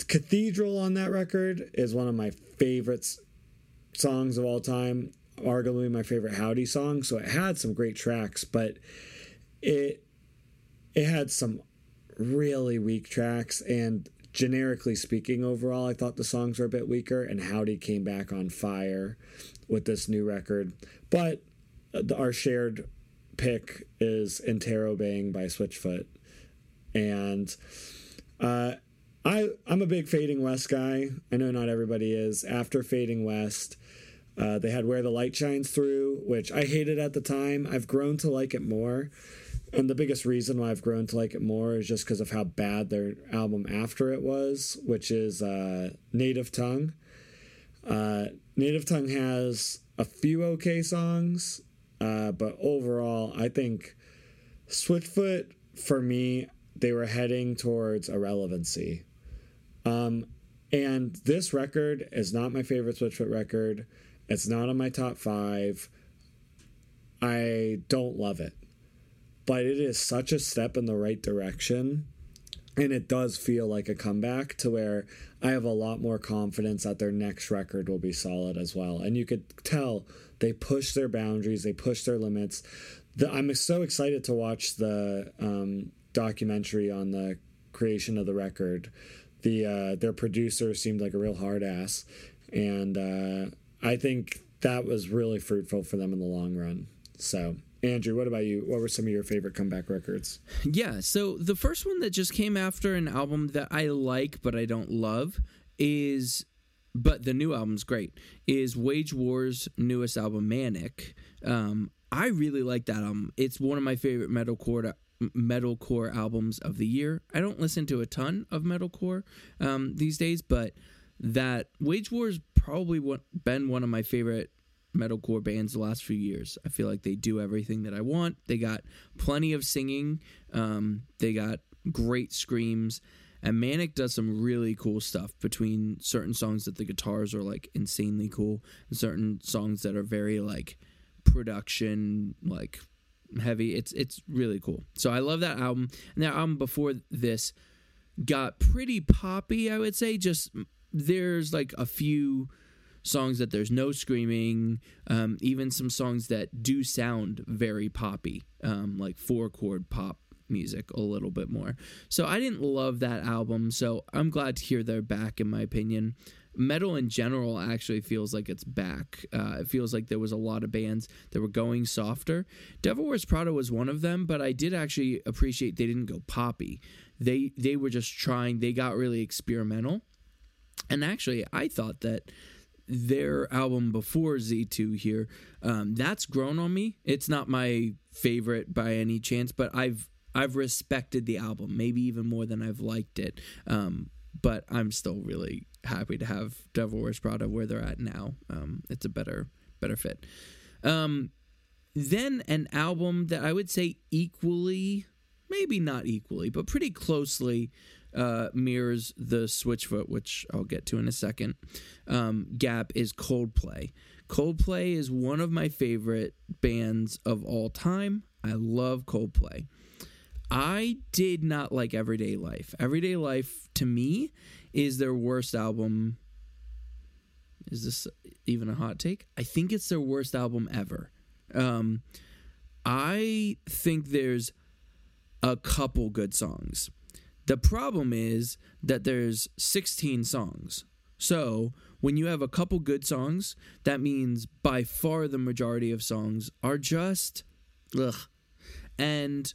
Cathedral on that record is one of my favorites songs of all time arguably my favorite Hovvdy song. So it had some great tracks, but it it had some really weak tracks and generically speaking overall i thought the songs were a bit weaker and Hovvdy came back on fire with this new record but our shared pick is Interrobang by switchfoot and uh, I I'm a big Fading West guy. I know not everybody is. After Fading West, uh, they had Where the Light Shines Through, which I hated at the time. I've grown to like it more. And the biggest reason why I've grown to like it more is just because of how bad their album after it was, which is uh, Native Tongue. Uh, Native Tongue has a few okay songs, uh, but overall, I think Switchfoot, for me, they were heading towards irrelevancy. Um, and this record is not my favorite Switchfoot record. It's not on my top five. I don't love it. But it is such a step in the right direction. And it does feel like a comeback to where I have a lot more confidence that their next record will be solid as well. And you could tell they push their boundaries, they push their limits. The, I'm so excited to watch the um, documentary on the creation of the record. The uh, their producer seemed like a real hard ass, and uh, I think that was really fruitful for them in the long run. So, Andrew, what about you? What were some of your favorite comeback records? Yeah, so the first one that just came after an album that I like but I don't love is but the new album's great is Wage War's newest album Manic. Um, I really like that album. It's one of my favorite metalcore metalcore albums of the year. I don't listen to a ton of metalcore um, these days, but that Wage War has probably been one of my favorite metalcore bands the last few years. I feel like they do everything that I want. They got plenty of singing. Um, they got great screams. And Manic does some really cool stuff between certain songs that the guitars are like insanely cool and certain songs that are very like production like heavy. It's it's really cool. So I love that album. And that album before this got pretty poppy, I would say. Just there's like a few songs that there's no screaming, um, even some songs that do sound very poppy, um, like four chord pop music a little bit more. So I didn't love that album. So I'm glad to hear they're back, in my opinion metal in general actually feels like it's back. Uh, it feels like there was a lot of bands that were going softer. Devil Wears Prada was one of them, but I did actually appreciate they didn't go poppy. They they were just trying. They got really experimental, and actually, I thought that their album before Z2 here, um, that's grown on me. It's not my favorite by any chance, but I've I've respected the album maybe even more than I've liked it. Um, but I'm still really happy to have Devil Wears Prada where they're at now. Um, it's a better better fit. Um, then an album that I would say equally, maybe not equally, but pretty closely uh, mirrors the Switchfoot, which I'll get to in a second. Um, gap is Coldplay. Coldplay is one of my favorite bands of all time. I love Coldplay. I did not like Everyday Life. Everyday Life to me is their worst album. Is this even a hot take? I think it's their worst album ever. Um, I think there's a couple good songs. The problem is that there's 16 songs. So when you have a couple good songs, that means by far the majority of songs are just ugh. And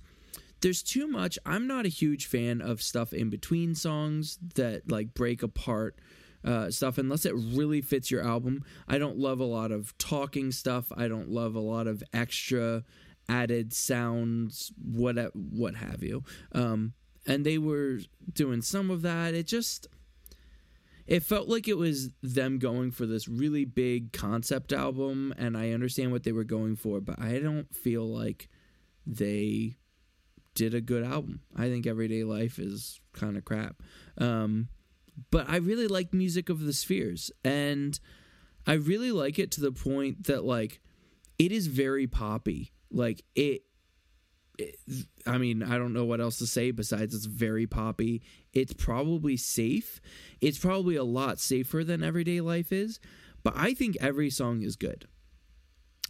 there's too much. I'm not a huge fan of stuff in between songs that like break apart uh, stuff unless it really fits your album. I don't love a lot of talking stuff. I don't love a lot of extra added sounds, what what have you. Um, and they were doing some of that. It just it felt like it was them going for this really big concept album, and I understand what they were going for, but I don't feel like they did a good album. I think Everyday Life is kind of crap. Um, but I really like Music of the Spheres. And I really like it to the point that, like, it is very poppy. Like, it, I mean, I don't know what else to say besides it's very poppy. It's probably safe. It's probably a lot safer than Everyday Life is. But I think every song is good.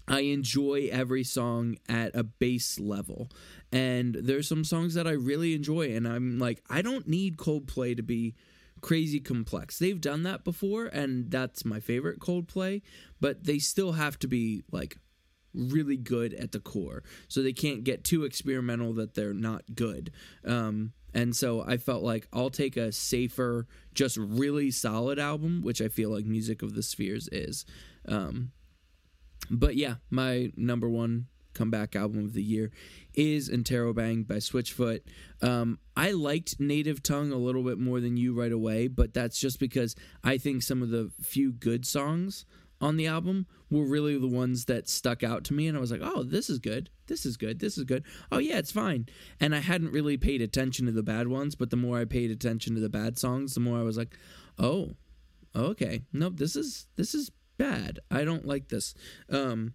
I enjoy every song at a base level. And there's some songs that I really enjoy. And I'm like, I don't need Coldplay to be crazy complex. They've done that before, and that's my favorite Coldplay, but they still have to be like really good at the core. So they can't get too experimental that they're not good. Um, and so I felt like I'll take a safer, just really solid album, which I feel like Music of the Spheres is. Um, but yeah, my number one comeback album of the year is Interrobang by Switchfoot. Um, I liked Native Tongue a little bit more than you right away, but that's just because I think some of the few good songs on the album were really the ones that stuck out to me and I was like, "Oh, this is good. This is good. This is good. Oh yeah, it's fine." And I hadn't really paid attention to the bad ones, but the more I paid attention to the bad songs, the more I was like, "Oh, okay. Nope, this is this is bad. I don't like this." Um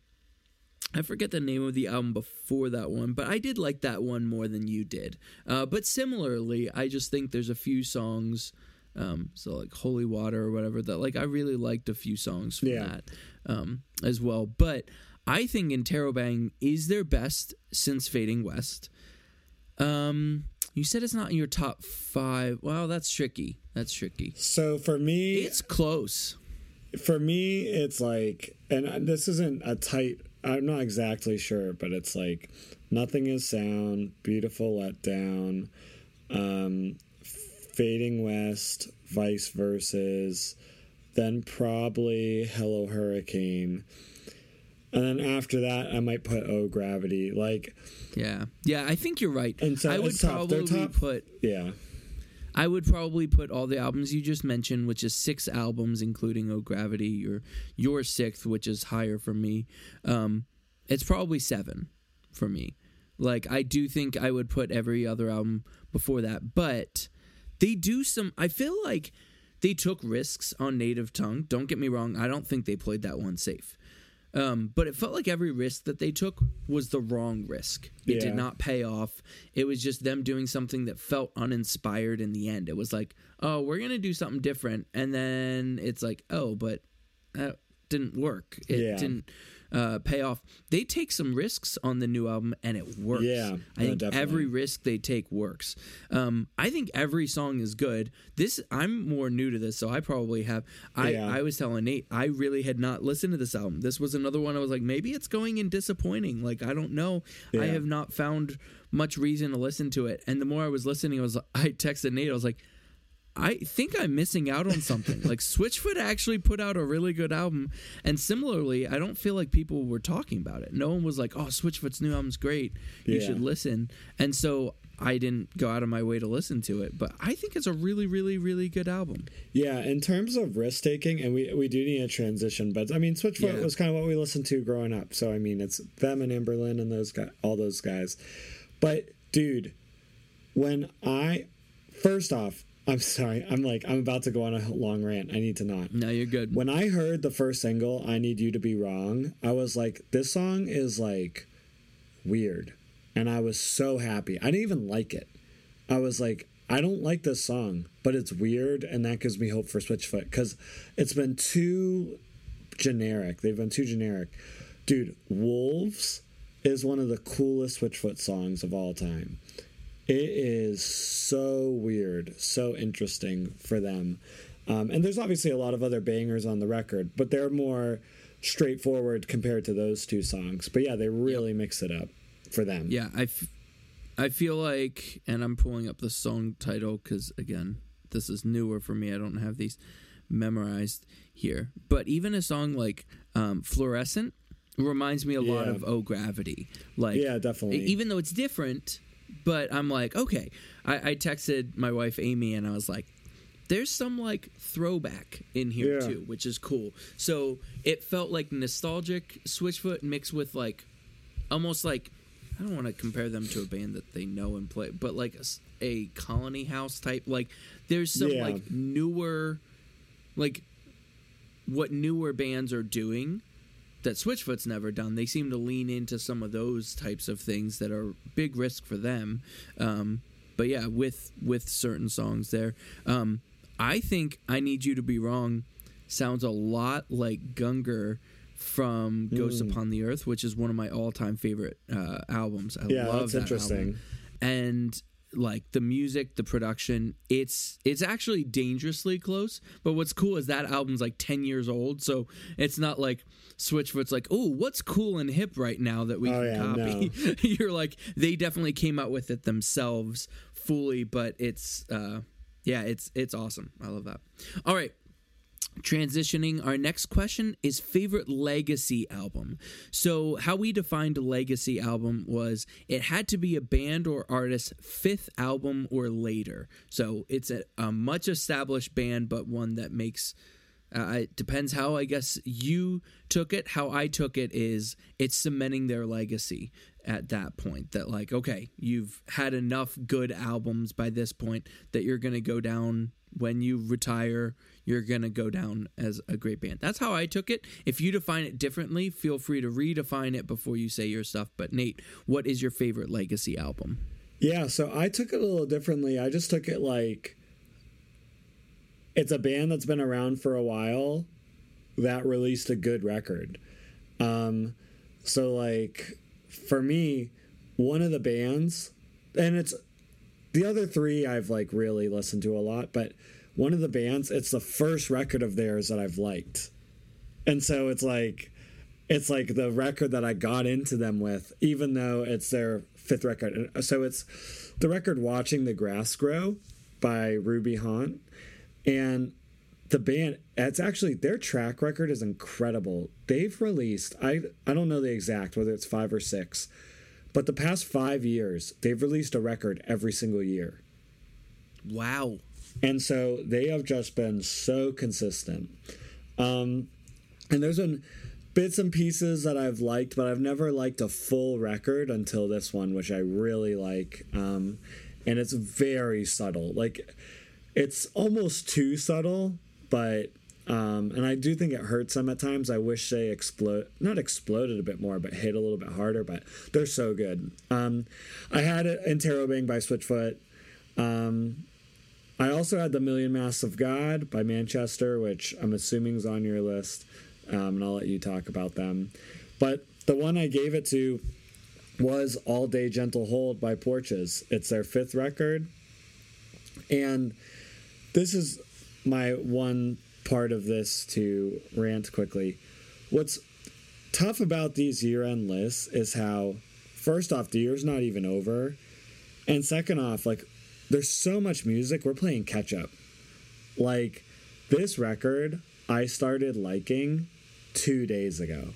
I forget the name of the album before that one, but I did like that one more than you did. Uh, but similarly, I just think there's a few songs, um, so like Holy Water or whatever, that like I really liked a few songs from Yeah. that um, as well. But I think Interrobang is their best since Fading West. Um, you said it's not in your top five. Well, that's tricky. That's tricky. So for me, It's close. for me, it's like, and this isn't a tight. I'm not exactly sure, but it's like nothing is sound, beautiful letdown, um, fading west, vice verses, then probably hello hurricane, and then after that, I might put oh gravity. Like, Yeah, yeah. I think you're right. And so I would tough. Probably tough. put. yeah, I would probably put all the albums you just mentioned, which is six albums, including Oh Gravity, your your sixth, which is higher for me. Um, it's probably seven for me. Like I do think I would put every other album before that, but they do some. I feel like they took risks on Native Tongue. Don't get me wrong. I don't think they played that one safe. Um, but it felt like every risk that they took was the wrong risk. It Yeah. did not pay off. It was just them doing something that felt uninspired in the end. It was like, oh, we're going to do something different. And then it's like, oh, but that didn't work. It Yeah. didn't uh, pay off. They take some risks on the new album and it works. Yeah, I no, think definitely. every risk they take works. Um, I think every song is good. This I'm more new to this, so I probably have. I Yeah. I was telling Nate I really had not listened to this album. This was another one I was like maybe it's going in disappointing. Like I don't know. I have not found much reason to listen to it. And the more I was listening, I was I texted Nate. I was like. I think I'm missing out on something. like Switchfoot actually put out a really good album, and similarly, I don't feel like people were talking about it. No one was like, "Oh, Switchfoot's new album's great. You Yeah. should listen." And so I didn't go out of my way to listen to it, but I think it's a really, really, really good album. Yeah, in terms of risk taking, and we we do need a transition, but I mean, Switchfoot Yeah. was kind of what we listened to growing up. So I mean, it's them and Anberlin and those guys, all those guys. But dude, when I first off, I'm sorry, I'm like I'm about to go on a long rant. I need to not. No, you're good. When I heard the first single, "I Need You to Be Wrong," I was like, this song is like weird, and I was so happy. I didn't even like it. I was like, I don't like this song, but it's weird, and that gives me hope for Switchfoot because it's been too generic. They've been too generic. Dude, Wolves is one of the coolest Switchfoot songs of all time. It is so weird, so interesting for them. Um, and there's obviously a lot of other bangers on the record, but they're more straightforward compared to those two songs. But yeah, they really mix it up for them. Yeah, I, f- I feel like, and I'm pulling up the song title because again, this is newer for me. I don't have these memorized here. But even a song like um, "Fluorescent" reminds me a lot of "Oh Gravity." Like, Yeah, definitely. even though it's different, but I'm like, okay. I, I texted my wife Amy, and I was like. There's some like throwback in here Yeah. too, which is cool. So it felt like nostalgic Switchfoot mixed with like almost like I don't want to compare them to a band that they know and play, but like a colony house type. Like there's some Yeah. like newer, like what newer bands are doing that Switchfoot's never done. They seem to lean into some of those types of things that are big risk for them. Um, but yeah, with with certain songs there, um, I think "I Need You to Be Wrong" sounds a lot like Gungor from Ghosts Mm. Upon the Earth, which is one of my all time favorite uh, albums. I Yeah, love that's that interesting. album. And like the music, the production, it's it's actually dangerously close. But what's cool is that album's like ten years old, so it's not like Switchfoot's like, oh, what's cool and hip right now that we Oh, can yeah, copy. You're like, they definitely came out with it themselves fully, but it's uh, yeah, it's it's awesome. I love that. All right, transitioning our next question is favorite legacy album. So how we defined a legacy album was it had to be a band or artist's fifth album or later. So it's a, a much established band but one that makes uh, it depends how i guess you took it. How i took it is it's cementing their legacy at that point that like okay you've had enough good albums by this point that you're going to go down when you retire you're going to go down as a great band. That's how I took it. If you define it differently, feel free to redefine it before you say your stuff. But Nate, what is your favorite legacy album? Yeah, so I took it a little differently. I just took it like it's a band that's been around for a while that released a good record. Um, so like for me, one of the bands, and it's the other three I've like really listened to a lot, but one of the bands, it's the first record of theirs that I've liked. And so it's like it's like the record that I got into them with, even though it's their fifth record. Uh, so it's the record Watching the Grass Grow by Ruby Haunt. And the band it's actually their track record is incredible. They've released I I don't know the exact whether it's 5 or 6, but the past 5 years they've released a record every single year. Wow. And so they have just been so consistent. Um, and there's been bits and pieces that I've liked, but I've never liked a full record until this one, which I really like. Um, and it's very subtle. Like, it's almost too subtle, but. Um, and I do think it hurts them at times. I wish they explode, not exploded a bit more, but hit a little bit harder. But they're so good. Um, I had Interrobang by Switchfoot. Um, I also had The Million Masks of God by Manchester, which I'm assuming is on your list, um, and I'll let you talk about them. But the one I gave it to was All Day Gentle Hold by Porches. It's their fifth record. And this is my one part of this to rant quickly. What's tough about these year end lists is how, first off, the year's not even over. And second off, like, there's so much music, we're playing catch up. Like, this record, I started liking two days ago.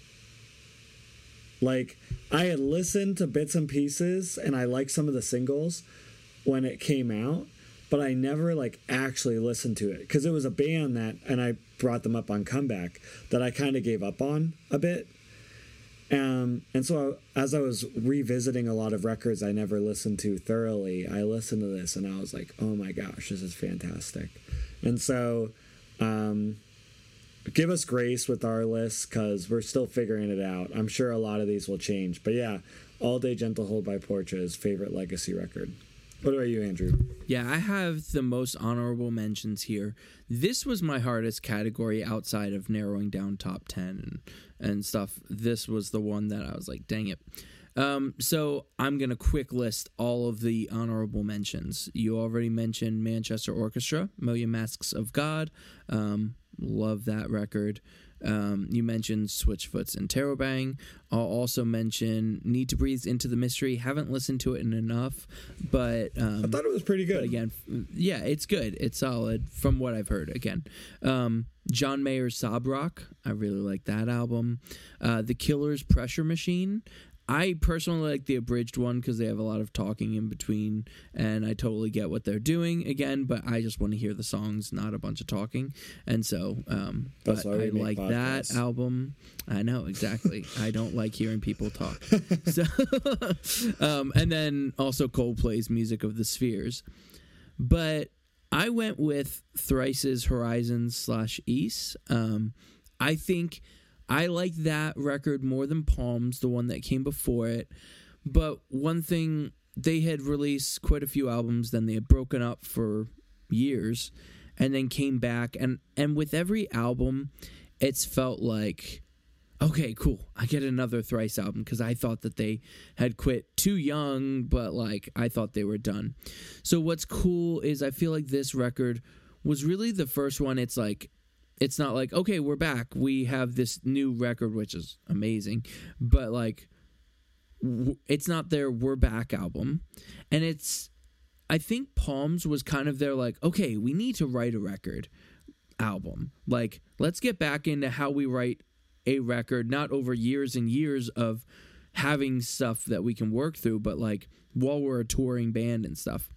Like, I had listened to bits and pieces and I liked some of the singles when it came out, but I never like actually listened to it because it was a band that, and I brought them up on Comeback, that I kind of gave up on a bit. Um, and so as I was revisiting a lot of records I never listened to thoroughly, I listened to this and I was like, oh my gosh, this is fantastic. And so, um, give us grace with our list because we're still figuring it out. I'm sure a lot of these will change. But yeah, All Day Gentle Hold by Porches, favorite legacy record. What about you, Andrew? Yeah, I have the most honorable mentions here. This was my hardest category outside of narrowing down top 10 and, and stuff. This was the one that I was like, dang it. Um, so I'm going to quick list all of the honorable mentions. You already mentioned Manchester Orchestra, Million Masks of God. Um, love that record. Um, you mentioned Switchfoot's Interrobang. I'll also mention Need to Breathe Into the Mystery. Haven't listened to it in enough, but um, I thought it was pretty good. but again, yeah, it's good. It's solid from what I've heard. Again, um, John Mayer's Sob Rock. I really like that album. Uh, the Killers' Pressure Machine. I personally like the abridged one because they have a lot of talking in between, and I totally get what they're doing again. But I just want to hear the songs, not a bunch of talking, and so um, That's but I like that album. I know exactly. I don't like hearing people talk. So, um, and then also Coldplay's Music of the Spheres, but I went with Thrice's Horizons slash East. Um, I think I like that record more than Palms, the one that came before it. But one thing they had released quite a few albums, then they had broken up for years, and then came back and and with every album, it's felt like okay, cool. I get another Thrice album because I thought that they had quit too young, but like I thought they were done. So what's cool is I feel like this record was really the first one. It's like it's not like okay, we're back. We have this new record, which is amazing, but like w- it's not their "We're Back" album, and it's. I think Palms was kind of their like, okay, we need to write a record album. Like, let's get back into how we write a record, not over years and years of having stuff that we can work through, but like while we're a touring band and stuff.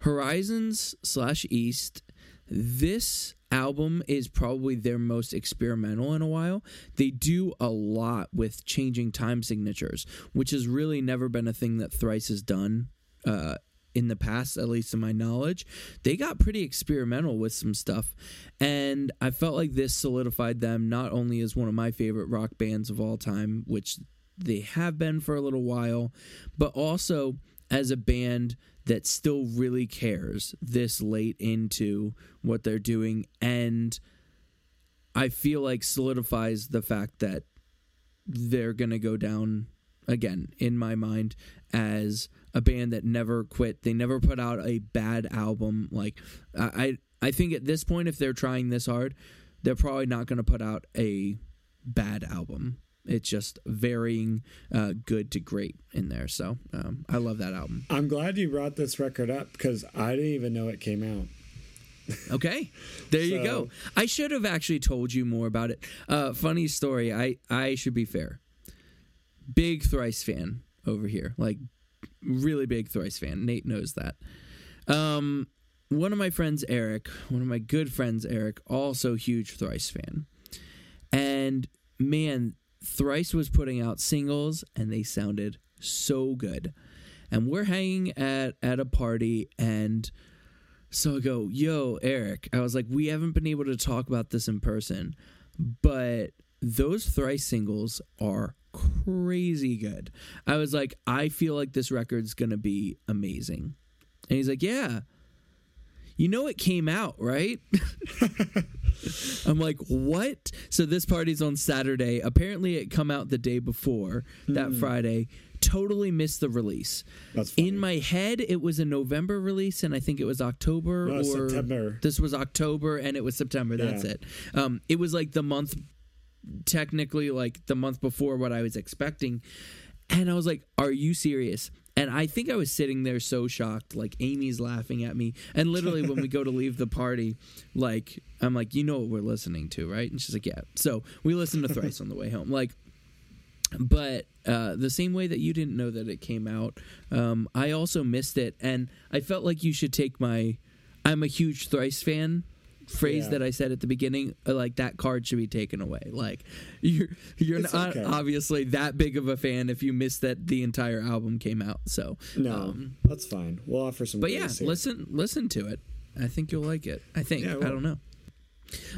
Horizons slash East, this album is probably their most experimental in a while. They do a lot with changing time signatures, which has really never been a thing that Thrice has done uh, in the past, at least in my knowledge, they got pretty experimental with some stuff. And I felt like this solidified them not only as one of my favorite rock bands of all time, which they have been for a little while, but also as a band that still really cares this late into what they're doing. And I feel like solidifies the fact that they're going to go down again in my mind as a band that never quit. They never put out a bad album. Like I I think at this point if they're trying this hard, they're probably not going to put out a bad album. It's just varying uh, good to great in there. So um, I love that album. I'm glad you brought this record up because I didn't even know it came out. okay, there so. you go. I should have actually told you more about it. Uh, funny story. I I should be fair. Big Thrice fan over here. Like really big Thrice fan. Nate knows that. Um, one of my friends, Eric, one of my good friends, Eric, also huge Thrice fan. And man, Thrice was putting out singles and they sounded so good. And we're hanging at at a party and so I go, "Yo, Eric." I was like, "We haven't been able to talk about this in person, but those Thrice singles are crazy good. I was like, I feel like this record's gonna be amazing. And he's like, Yeah. You know it came out, right? I'm like, what? So this party's on Saturday. Apparently it come out the day before that mm. Friday. Totally missed the release. In my head, it was a November release, and I think it was October no, or September. This was October, and it was September. That's it. Um, it was like the month technically like the month before what I was expecting. And I was like, Are you serious? And I think I was sitting there so shocked. Like, Amy's laughing at me. And literally, when we go to leave the party, like, I'm like, You know what we're listening to, right? And she's like, Yeah. So we listened to Thrice on the way home. Like, but uh, the same way that you didn't know that it came out, um, I also missed it. And I felt like you should take my. I'm a huge Thrice fan phrase yeah. that I said at the beginning, uh, like that card should be taken away. Like you're you're it's not okay. obviously that big of a fan if you missed that the entire album came out. So no, um, that's fine. We'll offer some. But yeah, here. listen listen to it. I think you'll like it. I think. Yeah, I don't know.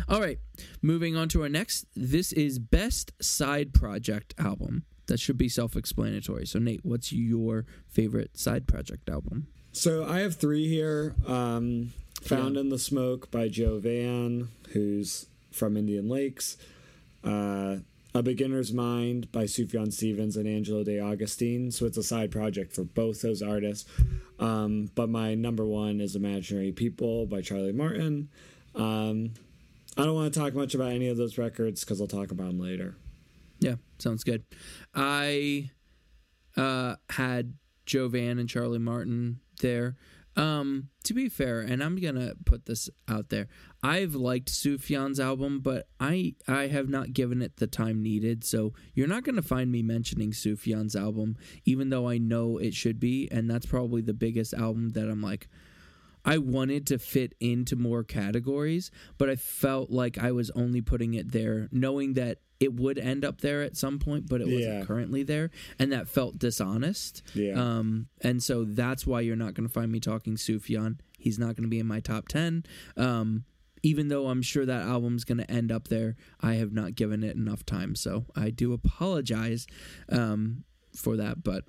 All right, moving on to our next. This is best side project album. That should be self-explanatory. So Nate, what's your favorite side project album? So I have three here. Um, Found yeah. in the Smoke by Joe Van, who's from Indian Lakes. Uh, a Beginner's Mind by Sufjan Stevens and Angelo De Augustine. So it's a side project for both those artists. Um, but my number one is Imaginary People by Charlie Martin. Um, I don't want to talk much about any of those records because I'll talk about them later. Yeah, sounds good. I uh, had Joe Van and Charlie Martin there. Um, to be fair, and I'm gonna put this out there, I've liked Sufjan's album, but I I have not given it the time needed. So you're not gonna find me mentioning Sufjan's album, even though I know it should be, and that's probably the biggest album that I'm like, I wanted to fit into more categories, but I felt like I was only putting it there, knowing that it would end up there at some point, but it wasn't currently there, and that felt dishonest. Yeah. Um, and so that's why you're not going to find me talking Sufjan. He's not going to be in my top ten. Um, even though I'm sure that album's going to end up there, I have not given it enough time. So I do apologize um, for that. But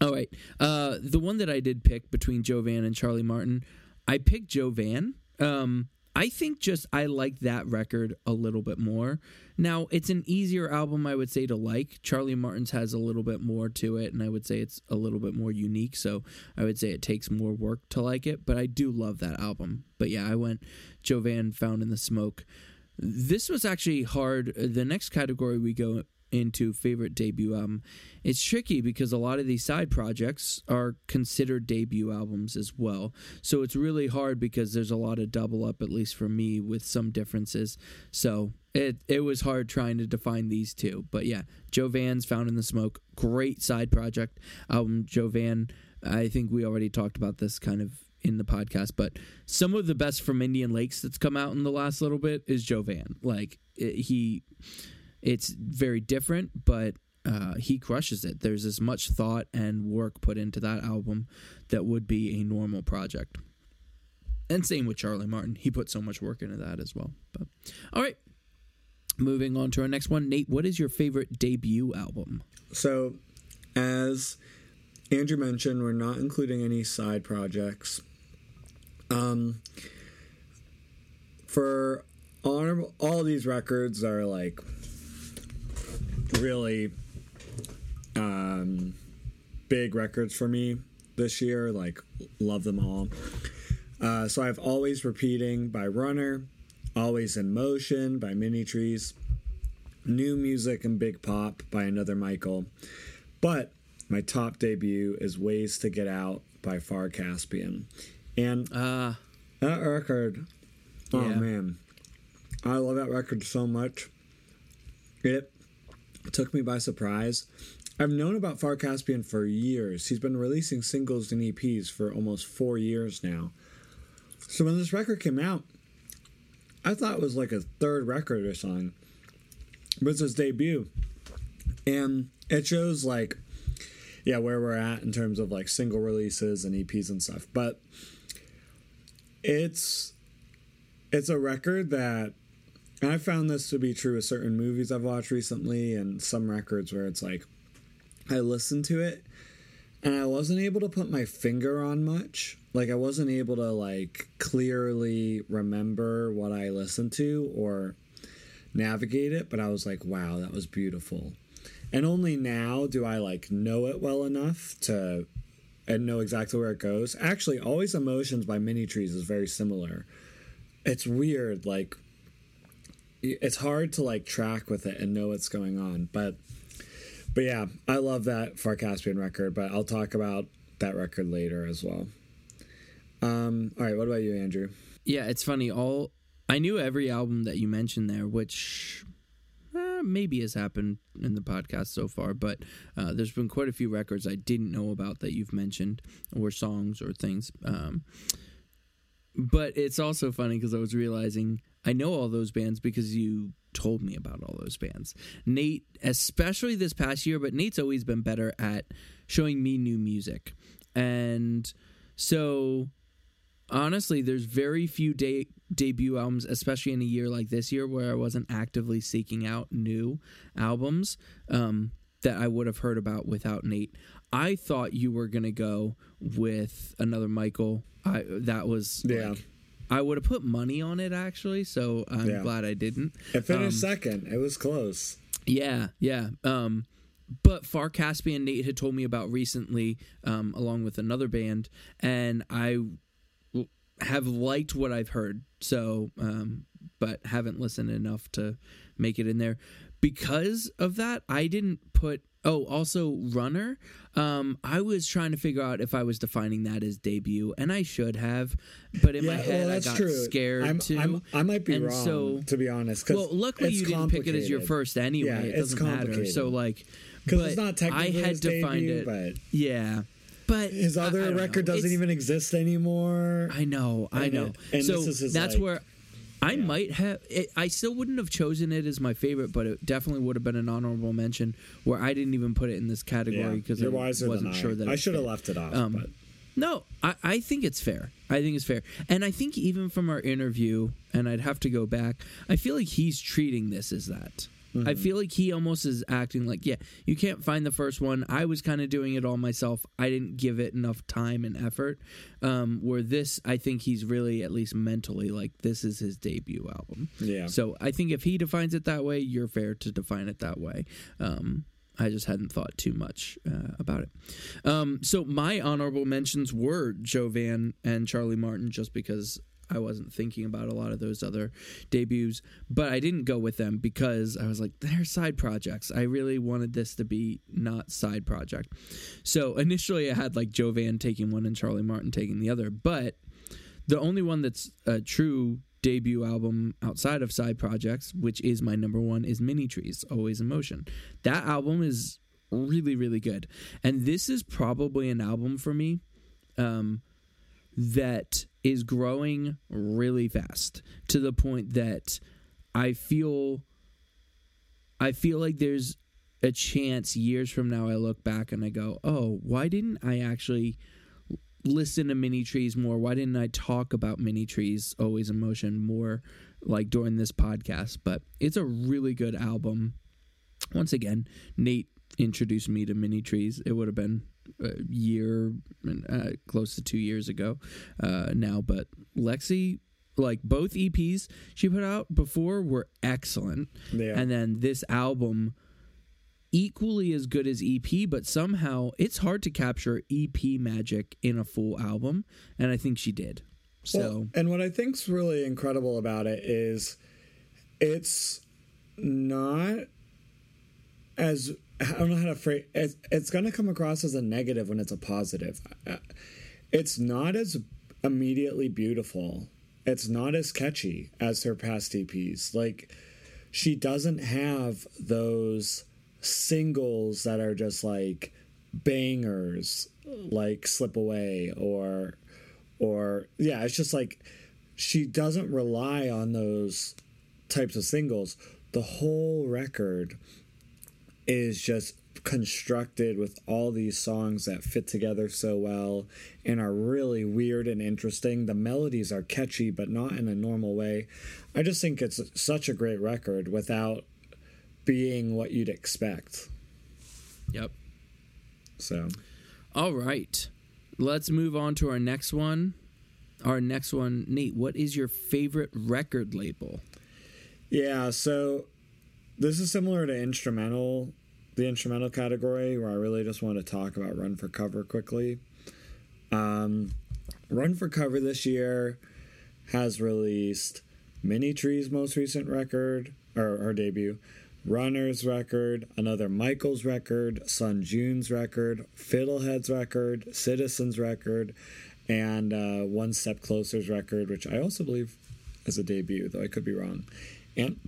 all right, uh, the one that I did pick between Joe Van and Charlie Martin, I picked Joe Van. Um, I think just I like that record a little bit more. Now, it's an easier album, I would say, to like. Charlie Martin's has a little bit more to it, and I would say it's a little bit more unique. So I would say it takes more work to like it, but I do love that album. But yeah, I went Jovan Found in the Smoke. This was actually hard. The next category we go into favorite debut album. It's tricky because a lot of these side projects are considered debut albums as well. So it's really hard because there's a lot of double up, at least for me, with some differences. So it it was hard trying to define these two. But yeah, Jovan's Found in the Smoke, great side project album. Jovan, I think we already talked about this kind of in the podcast, but some of the best from Indian Lakes that's come out in the last little bit is Jovan. Like it, he it's very different, but uh, he crushes it. There's as much thought and work put into that album that would be a normal project. And same with Charlie Martin. He put so much work into that as well. But all right. Moving on to our next one. Nate, what is your favorite debut album? So, as Andrew mentioned, we're not including any side projects. Um, for all, all these records are like really um, big records for me this year. Like, love them all. Uh, so I've always repeating by Runnner, always in motion by Mini Trees, new music and big pop by another Michael. But my top debut is Ways to Get Out by Far Caspian, and uh, that record. Oh yeah. man, I love that record so much. It took me by surprise. I've known about Far Caspian for years. He's been releasing singles and EPs for almost four years now. So when this record came out, I thought it was like a third record or something. But it's his debut. And it shows like yeah, where we're at in terms of like single releases and EPs and stuff. But it's it's a record that I found this to be true with certain movies I've watched recently and some records where it's like I listened to it and I wasn't able to put my finger on much. Like I wasn't able to like clearly remember what I listened to or navigate it, but I was like, wow, that was beautiful. And only now do I like know it well enough to and know exactly where it goes. Actually, Always in Motion by Mini Trees is very similar. It's weird, like it's hard to like track with it and know what's going on. But but yeah, I love that Far Caspian record, but I'll talk about that record later as well. Um, all right, what about you, Andrew? Yeah, it's funny. All I knew every album that you mentioned there, which uh, maybe has happened in the podcast so far, but uh, there's been quite a few records I didn't know about that you've mentioned, or songs or things. Um, but it's also funny because I was realizing I know all those bands because you told me about all those bands. Nate, especially this past year, but Nate's always been better at showing me new music. And so honestly, there's very few de- debut albums, especially in a year like this year, where I wasn't actively seeking out new albums um, that I would have heard about without Nate. I thought you were gonna go with another Michael. I that was yeah. Like, I would have put money on it actually, so I'm yeah. glad I didn't. It finished um, second. It was close. Yeah, yeah. Um, but Far Caspian Nate had told me about recently, um, along with another band, and I have liked what I've heard. So, um, but haven't listened enough to make it in there. Because of that, I didn't put Oh, also Runnner. Um, I was trying to figure out if I was defining that as debut, and I should have, but in yeah, my head well, I got true. scared I'm, too. I'm, i might be and wrong, so, to be honest. Well, luckily you didn't pick it as your first anyway. Yeah, it doesn't matter. So like, because it's not technically I had to debut, find it. But yeah. But his other record know. doesn't it's, even exist anymore. I know, I know. And, so that's like, where I yeah. might have. It, I still wouldn't have chosen it as my favorite, but it definitely would have been an honorable mention where I didn't even put it in this category because yeah. I wasn't sure that I should have left it off. Um, but. No, I, I think it's fair. I think it's fair, and I think even from our interview, and I'd have to go back. I feel like he's treating this as that. Mm-hmm. I feel like he almost is acting like, yeah, you can't find the first one. I was kind of doing it all myself. I didn't give it enough time and effort. Um, where this, I think he's really, at least mentally, like this is his debut album. Yeah. So I think if he defines it that way, you're fair to define it that way. Um, I just hadn't thought too much uh, about it. Um, so my honorable mentions were Jovan and Charlie Martin, just because I wasn't thinking about a lot of those other debuts, but I didn't go with them because I was like, they're side projects. I really wanted this to be not side project. So initially I had like Jovan taking one and Charlie Martin taking the other, but the only one that's a true debut album outside of side projects, which is my number one, is Mini Trees, Always in Motion. That album is really, really good. And this is probably an album for me um, that is growing really fast to the point that I feel I feel like there's a chance years from now I look back and I go, "Oh, why didn't I actually listen to mini trees more? Why didn't I talk about mini trees always in motion more like during this podcast?" But it's a really good album. Once again, Nate introduced me to mini trees. It would have been a year, uh, close to two years ago uh, now. But Lexi, like both EPs she put out before, were excellent. Yeah. And then this album, equally as good as EP, but somehow it's hard to capture EP magic in a full album. And I think she did. So, well, and what I think's really incredible about it is it's not as I don't know how to phrase it's, it's going to come across as a negative when it's a positive. Uh, it's not as immediately beautiful. It's not as catchy as her past EPs. Like she doesn't have those singles that are just like bangers like slip away or or yeah it's just like she doesn't rely on those types of singles the whole record is just constructed with all these songs that fit together so well and are really weird and interesting. The melodies are catchy, but not in a normal way. I just think it's such a great record without being what you'd expect. Yep. So. All right. Let's move on to our next one. Our next one, Nate, what is your favorite record label? Yeah, so this is similar to instrumental the instrumental category where I really just want to talk about Run for Cover quickly. Um, Run for Cover this year has released Mini Tree's most recent record, or her debut, Runnner's record, another Michael's record, Sun June's record, Fiddlehead's record, Citizen's record, and uh, One Step Closer's record, which I also believe is a debut, though I could be wrong. And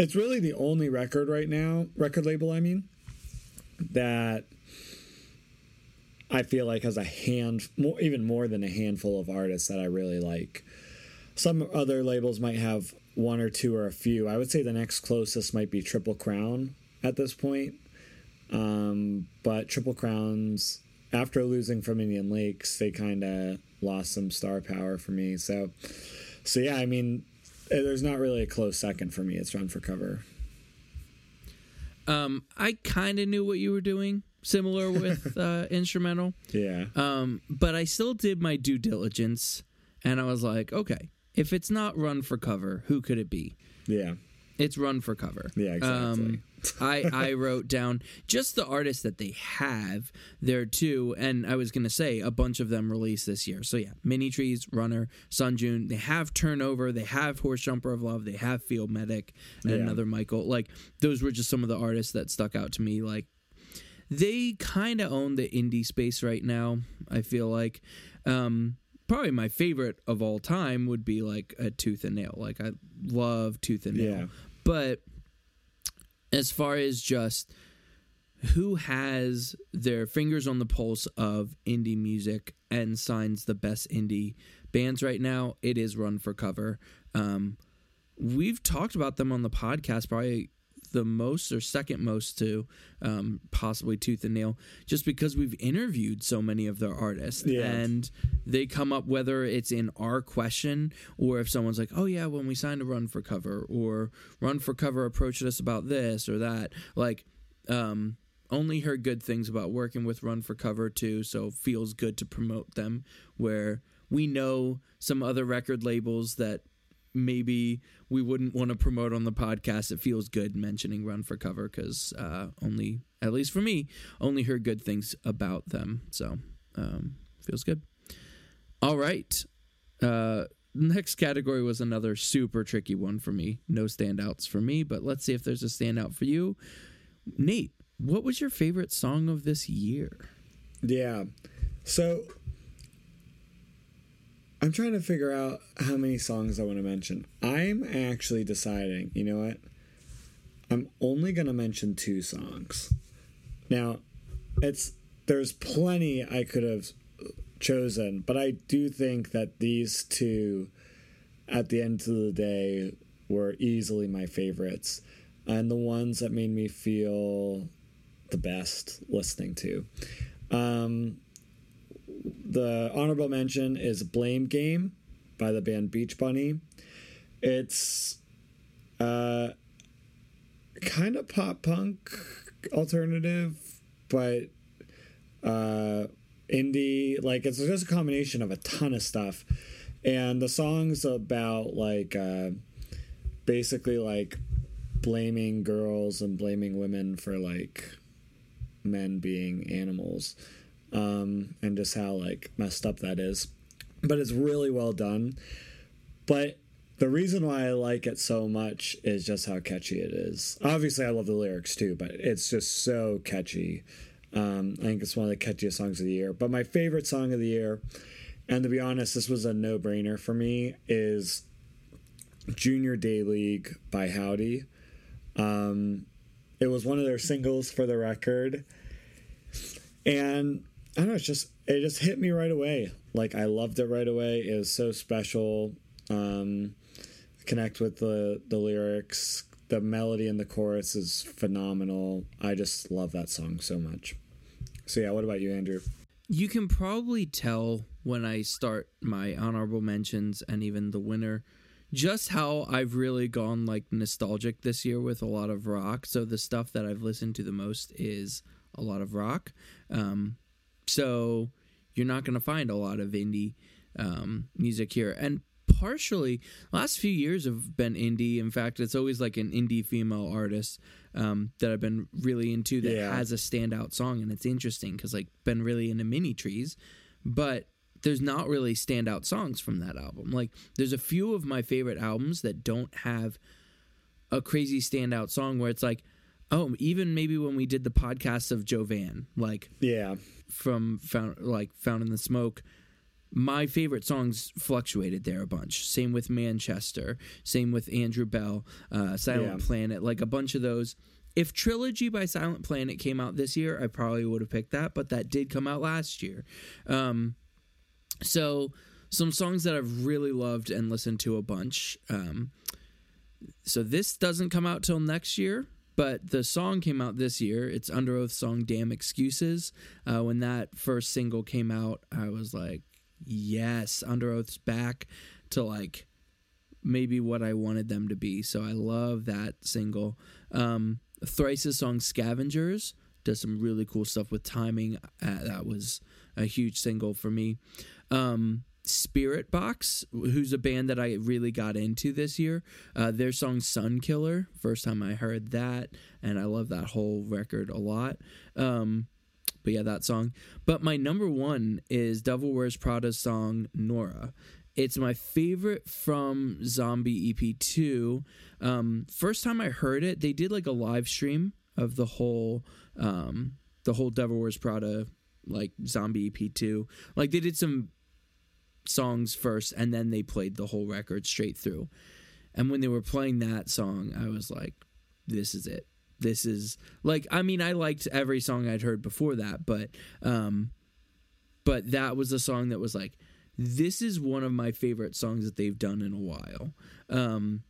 it's really the only record right now, record label, I mean, that I feel like has a hand, more, even more than a handful of artists that I really like. Some other labels might have one or two or a few. I would say the next closest might be Triple Crown at this point. Um, but Triple Crowns, after losing from Indian Lakes, they kind of lost some star power for me. So, so yeah, I mean, there's not really a close second for me. It's Run for Cover. Um, I kind of knew what you were doing, similar with uh, instrumental. Yeah. Um, but I still did my due diligence, and I was like, okay, if it's not Run for Cover, who could it be? Yeah. It's Run for Cover. Yeah, exactly. Um, I I wrote down just the artists that they have there too, and I was gonna say a bunch of them released this year. So yeah, Mini Trees, Runnner, Sun June. They have Turnover. They have Horse Jumper of Love. They have Field Medic and yeah. another Michael. Like those were just some of the artists that stuck out to me. Like they kind of own the indie space right now. I feel like. Um, probably my favorite of all time would be like a Tooth and Nail. Like I love Tooth and Nail, yeah. but as far as just who has their fingers on the pulse of indie music and signs the best indie bands right now, it is Run for Cover. Um, we've talked about them on the podcast probably the most or second most to um, possibly Tooth and Nail, just because we've interviewed so many of their artists Yeah. and they come up whether it's in our question or if someone's like, oh yeah, when we signed a Run for Cover or Run for Cover approached us about this or that, like. Um, only heard good things about working with Run for Cover too, so feels good to promote them. Where we know some other record labels that maybe we wouldn't want to promote on the podcast. It feels good mentioning Run for Cover because uh, only, at least for me, only heard good things about them. So um, feels good. All right. Uh, next category was another super tricky one for me. No standouts for me, but let's see if there's a standout for you. Nate, what was your favorite song of this year? Yeah. So I'm trying to figure out how many songs I want to mention. I'm actually deciding, you know what? I'm only going to mention two songs. Now, it's there's plenty I could have chosen, but I do think that these two at the end of the day were easily my favorites and the ones that made me feel the best listening to. Um, the honorable mention is Blame Game by the band Beach Bunny. It's uh, kind of pop punk alternative, but uh, indie. Like, it's just a combination of a ton of stuff. And the song's about, like, uh, basically, like, blaming girls and blaming women for, like, men being animals um, and just how like messed up that is. But it's really well done. But the reason why I like it so much is just how catchy it is. Obviously, I love the lyrics too, but it's just so catchy. Um, I think it's one of the catchiest songs of the year. But my favorite song of the year, and to be honest, this was a no brainer for me, is Junior Day League by Hovvdy. Um, it was one of their singles for the record. And I don't know, it's just it just hit me right away. Like I loved it right away. It was so special. Um, connect with the the lyrics. The melody in the chorus is phenomenal. I just love that song so much. So yeah, what about you, Andrew? You can probably tell when I start my honorable mentions and even the winner just how I've really gone like nostalgic this year with a lot of rock. So the stuff that I've listened to the most is a lot of rock. Um, so you're not going to find a lot of indie um, music here. And partially, last few years have been indie. In fact, it's always like an indie female artist um, that I've been really into that Yeah. has a standout song, and it's interesting because like been really into mini trees, but there's not really standout songs from that album. Like there's a few of my favorite albums that don't have a crazy standout song where it's like, oh, even maybe when we did the podcast of Jovan, like Yeah, from found like found in the smoke my favorite songs fluctuated there a bunch. Same with manchester same with Andrew Belle uh, silent Yeah. planet like a bunch of those. If trilogy by silent planet came out this year i probably would have picked that but that did come out last year. Um, so some songs that i've really loved and listened to a bunch um, so this doesn't come out till next year but the song came out this year. It's Underoath song damn excuses. Uh, when that first single came out i was like yes Underoath's back to like maybe what i wanted them to be. So i love that single. Um thrice's song scavengers does some really cool stuff with timing. Uh, that was a huge single for me. Um Spiritbox, who's a band that I really got into this year. Uh, their song Sun Killer, first time I heard that, and I love that whole record a lot. Um, but yeah, that song. But my number one is Devil Wears Prada's song Nora. It's my favorite from Zombie EP2. Um, first time I heard it, they did like a live stream of the whole um, the whole Devil Wears Prada like Zombie EP2. Like they did some songs first and then they played the whole record straight through. And when they were playing that song, I was like, this is it. This is like I mean I liked every song I'd heard before that, but um but that was a song that was like this is one of my favorite songs that they've done in a while. Um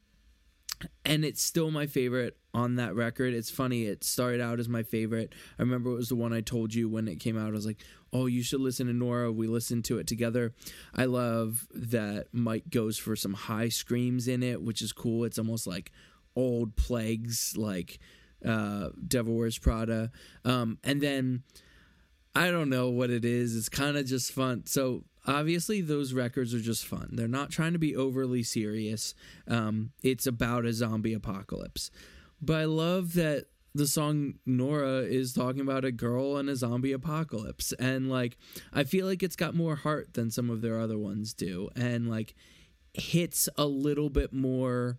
and it's still my favorite on that record. It's funny. It started out as my favorite. I remember it was the one I told you when it came out. I was like, "Oh, you should listen to Nora." We listened to it together. I love that Mike goes for some high screams in it, which is cool. It's almost like old plagues, like uh, Devil Wears Prada. Um, and then I don't know what it is. It's kind of just fun. So obviously those records are just fun. They're not trying to be overly serious. Um, it's about a zombie apocalypse. But I love that the song Nora is talking about a girl and a zombie apocalypse. And like I feel like it's got more heart than some of their other ones do. And like hits a little bit more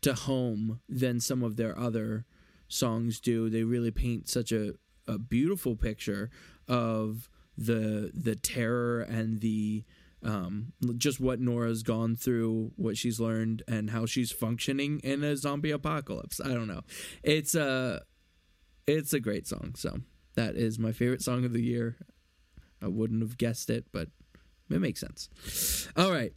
to home than some of their other songs do. They really paint such a, a beautiful picture of the the terror and the um, just what Nora's gone through, what she's learned, and how she's functioning in a zombie apocalypse. I don't know. It's a it's a great song. So that is my favorite song of the year. I wouldn't have guessed it, but it makes sense. All right.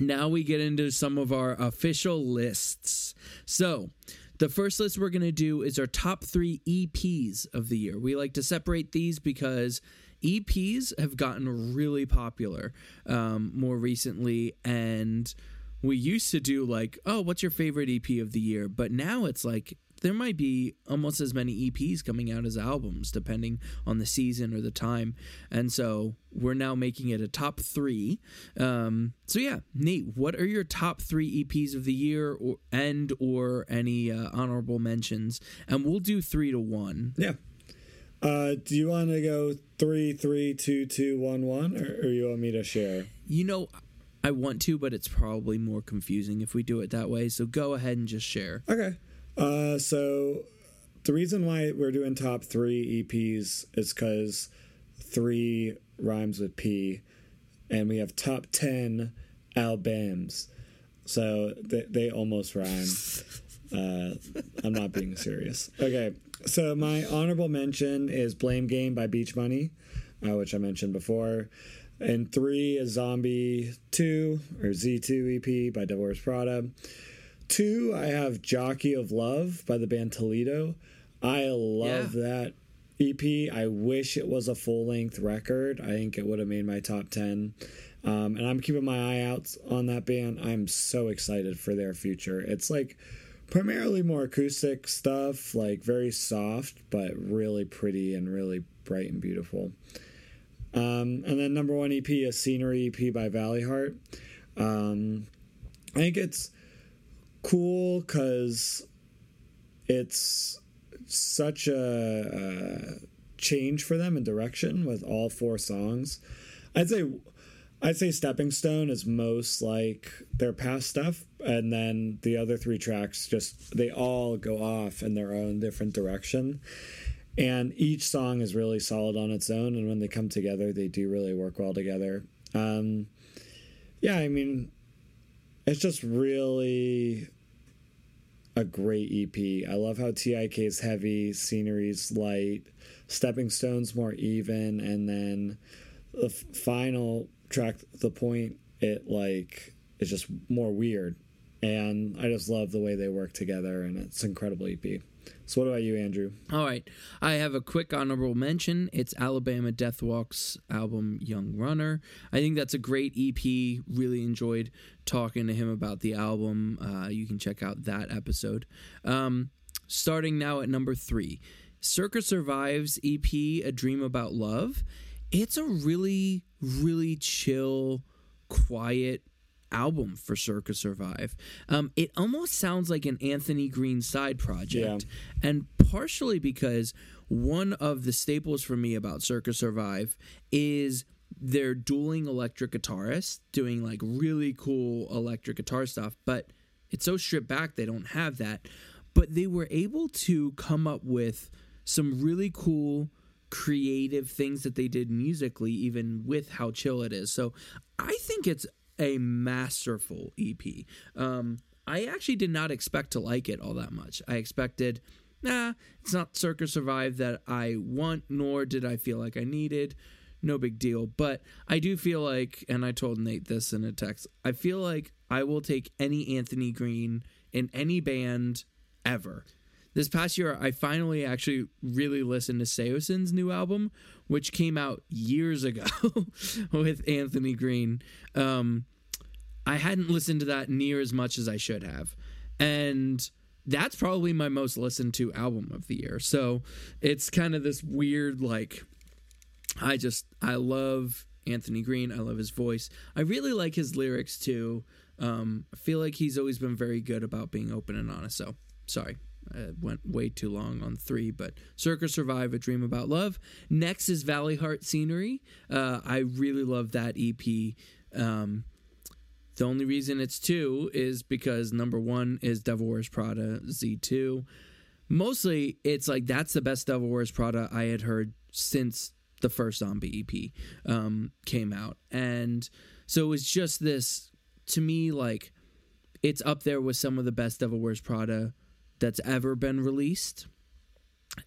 Now we get into some of our official lists. So, the first list we're going to do is our top three EPs of the year. We like to separate these because EPs have gotten really popular um, more recently, and we used to do like, oh, what's your favorite EP of the year? But now it's like there might be almost as many EPs coming out as albums, depending on the season or the time. And so we're now making it a top three. Um, so yeah, Nate, what are your top three EPs of the year, or and or any uh, honorable mentions? And we'll do three to one. Yeah. Uh, do you want to go three, three, two, two, one, one, or, or you want me to share? You know, I want to, but it's probably more confusing if we do it that way. So go ahead and just share. Okay. Uh, so the reason why we're doing top three EPs is because three rhymes with P, and we have top ten albums. So they, they almost rhyme. Uh, I'm not being serious. Okay, so my honorable mention is "Blame Game" by Beach Bunny, uh, which I mentioned before. And three is "Zombie Two" or Z2 EP by Wears Prada. Two, I have Jockey of Love by the band Toledo. I love yeah. that EP. I wish it was a full length record. I think it would have made my top 10. Um, and I'm keeping my eye out on that band. I'm so excited for their future. It's like primarily more acoustic stuff, like very soft, but really pretty and really bright and beautiful. Um, and then number one EP is Scenery EP by Valleyheart. Um, I think it's cool because it's such a, a, change for them in direction with all four songs. I'd say I'd say Stepping Stone is most like their past stuff, and then the other three tracks just they all go off in their own different direction. And each song is really solid on its own, and when they come together, they do really work well together. Um, yeah, I mean, it's just really a great EP. I love how TIK is heavy, scenery's light, stepping stones more even, and then the final track, the point, it like is just more weird. And I just love the way they work together, and it's an incredible EP. So, what about you, Andrew? All right. I have a quick honorable mention. It's Alabama Deathwalk's album Young Runner. I think that's a great EP. Really enjoyed talking to him about the album. Uh, you can check out that episode. Um, starting now at number three Circa Survive's EP A Dream About Love. It's a really, really chill, quiet album for Circa Survive. Um, it almost sounds like an Anthony Green side project, yeah. and partially because one of the staples for me about Circa Survive is they're dueling electric guitarists doing like really cool electric guitar stuff, but it's so stripped back they don't have that. But they were able to come up with some really cool creative things that they did musically even with how chill it is. So I think it's a masterful EP. Um, I actually did not expect to like it all that much. I expected, nah, it's not Circa Survive that I want, nor did I feel like I needed. No big deal. But I do feel like, and I told Nate this in a text, I feel like I will take any Anthony Green in any band ever. This past year, I finally actually really listened to Saosin's new album, which came out years ago with Anthony Green. Um, I hadn't listened to that near as much as I should have. And that's probably my most listened to album of the year. So it's kind of this weird, like, I just, I love Anthony Green. I love his voice. I really like his lyrics too. Um, I feel like he's always been very good about being open and honest. So, sorry, I went way too long on three, but Circa Survive, A Dream About Love. Next is Valleyheart Scenery. Uh, I really love that EP. Um, the only reason it's two is because number one is Devil Wears Prada Z2. Mostly, it's like that's the best Devil Wears Prada I had heard since the first zombie EP um, came out. And so it was just this, to me, like, it's up there with some of the best Devil Wears Prada that's ever been released.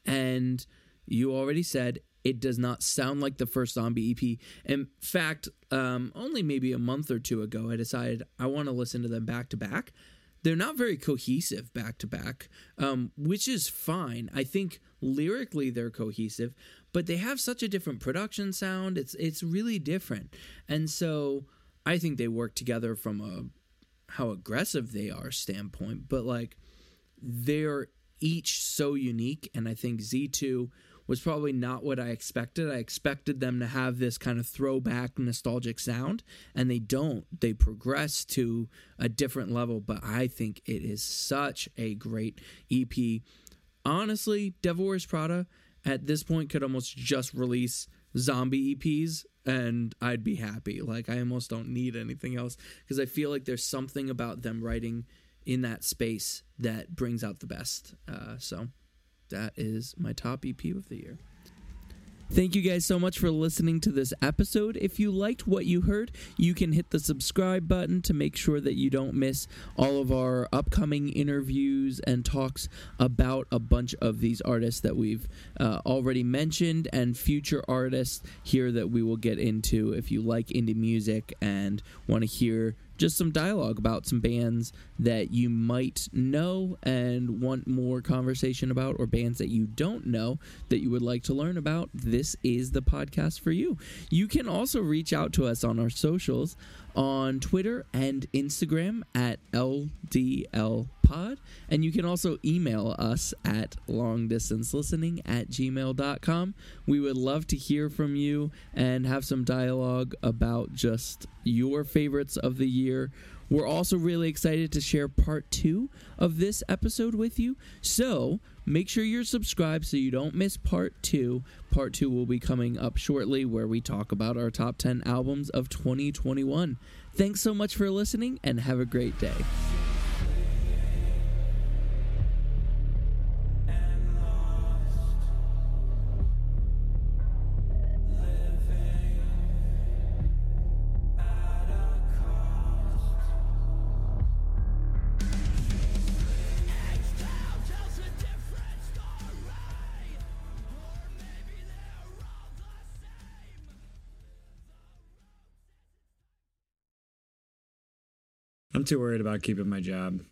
And you already said it does not sound like the first zombie EP. In fact, um, only maybe a month or two ago, I decided I want to listen to them back to back. They're not very cohesive back to back, um, which is fine. I think lyrically they're cohesive, but they have such a different production sound. It's it's really different, and so I think they work together from a how aggressive they are standpoint. But like they're each so unique, and I think Z two was probably not what I expected. I expected them to have this kind of throwback nostalgic sound, and they don't. They progress to a different level, but I think it is such a great EP. Honestly, Devil Wears Prada at this point could almost just release zombie EPs and I'd be happy. Like I almost don't need anything else because I feel like there's something about them writing in that space that brings out the best. Uh, so that is my top EP of the year. Thank you guys so much for listening to this episode. If you liked what you heard, you can hit the subscribe button to make sure that you don't miss all of our upcoming interviews and talks about a bunch of these artists that we've uh, already mentioned and future artists here that we will get into if you like indie music and want to hear just some dialogue about some bands that you might know and want more conversation about, or bands that you don't know that you would like to learn about, this is the podcast for you. You can also reach out to us on our socials on Twitter and Instagram at LDL Pod. And you can also email us at longdistancelistening at gmail.com. We would love to hear from you and have some dialogue about just your favorites of the year. We're also really excited to share part two of this episode with you. So make sure you're subscribed so you don't miss part two. Part two will be coming up shortly where we talk about our top 10 albums of 2021. Thanks so much for listening and have a great day. I'm too worried about keeping my job.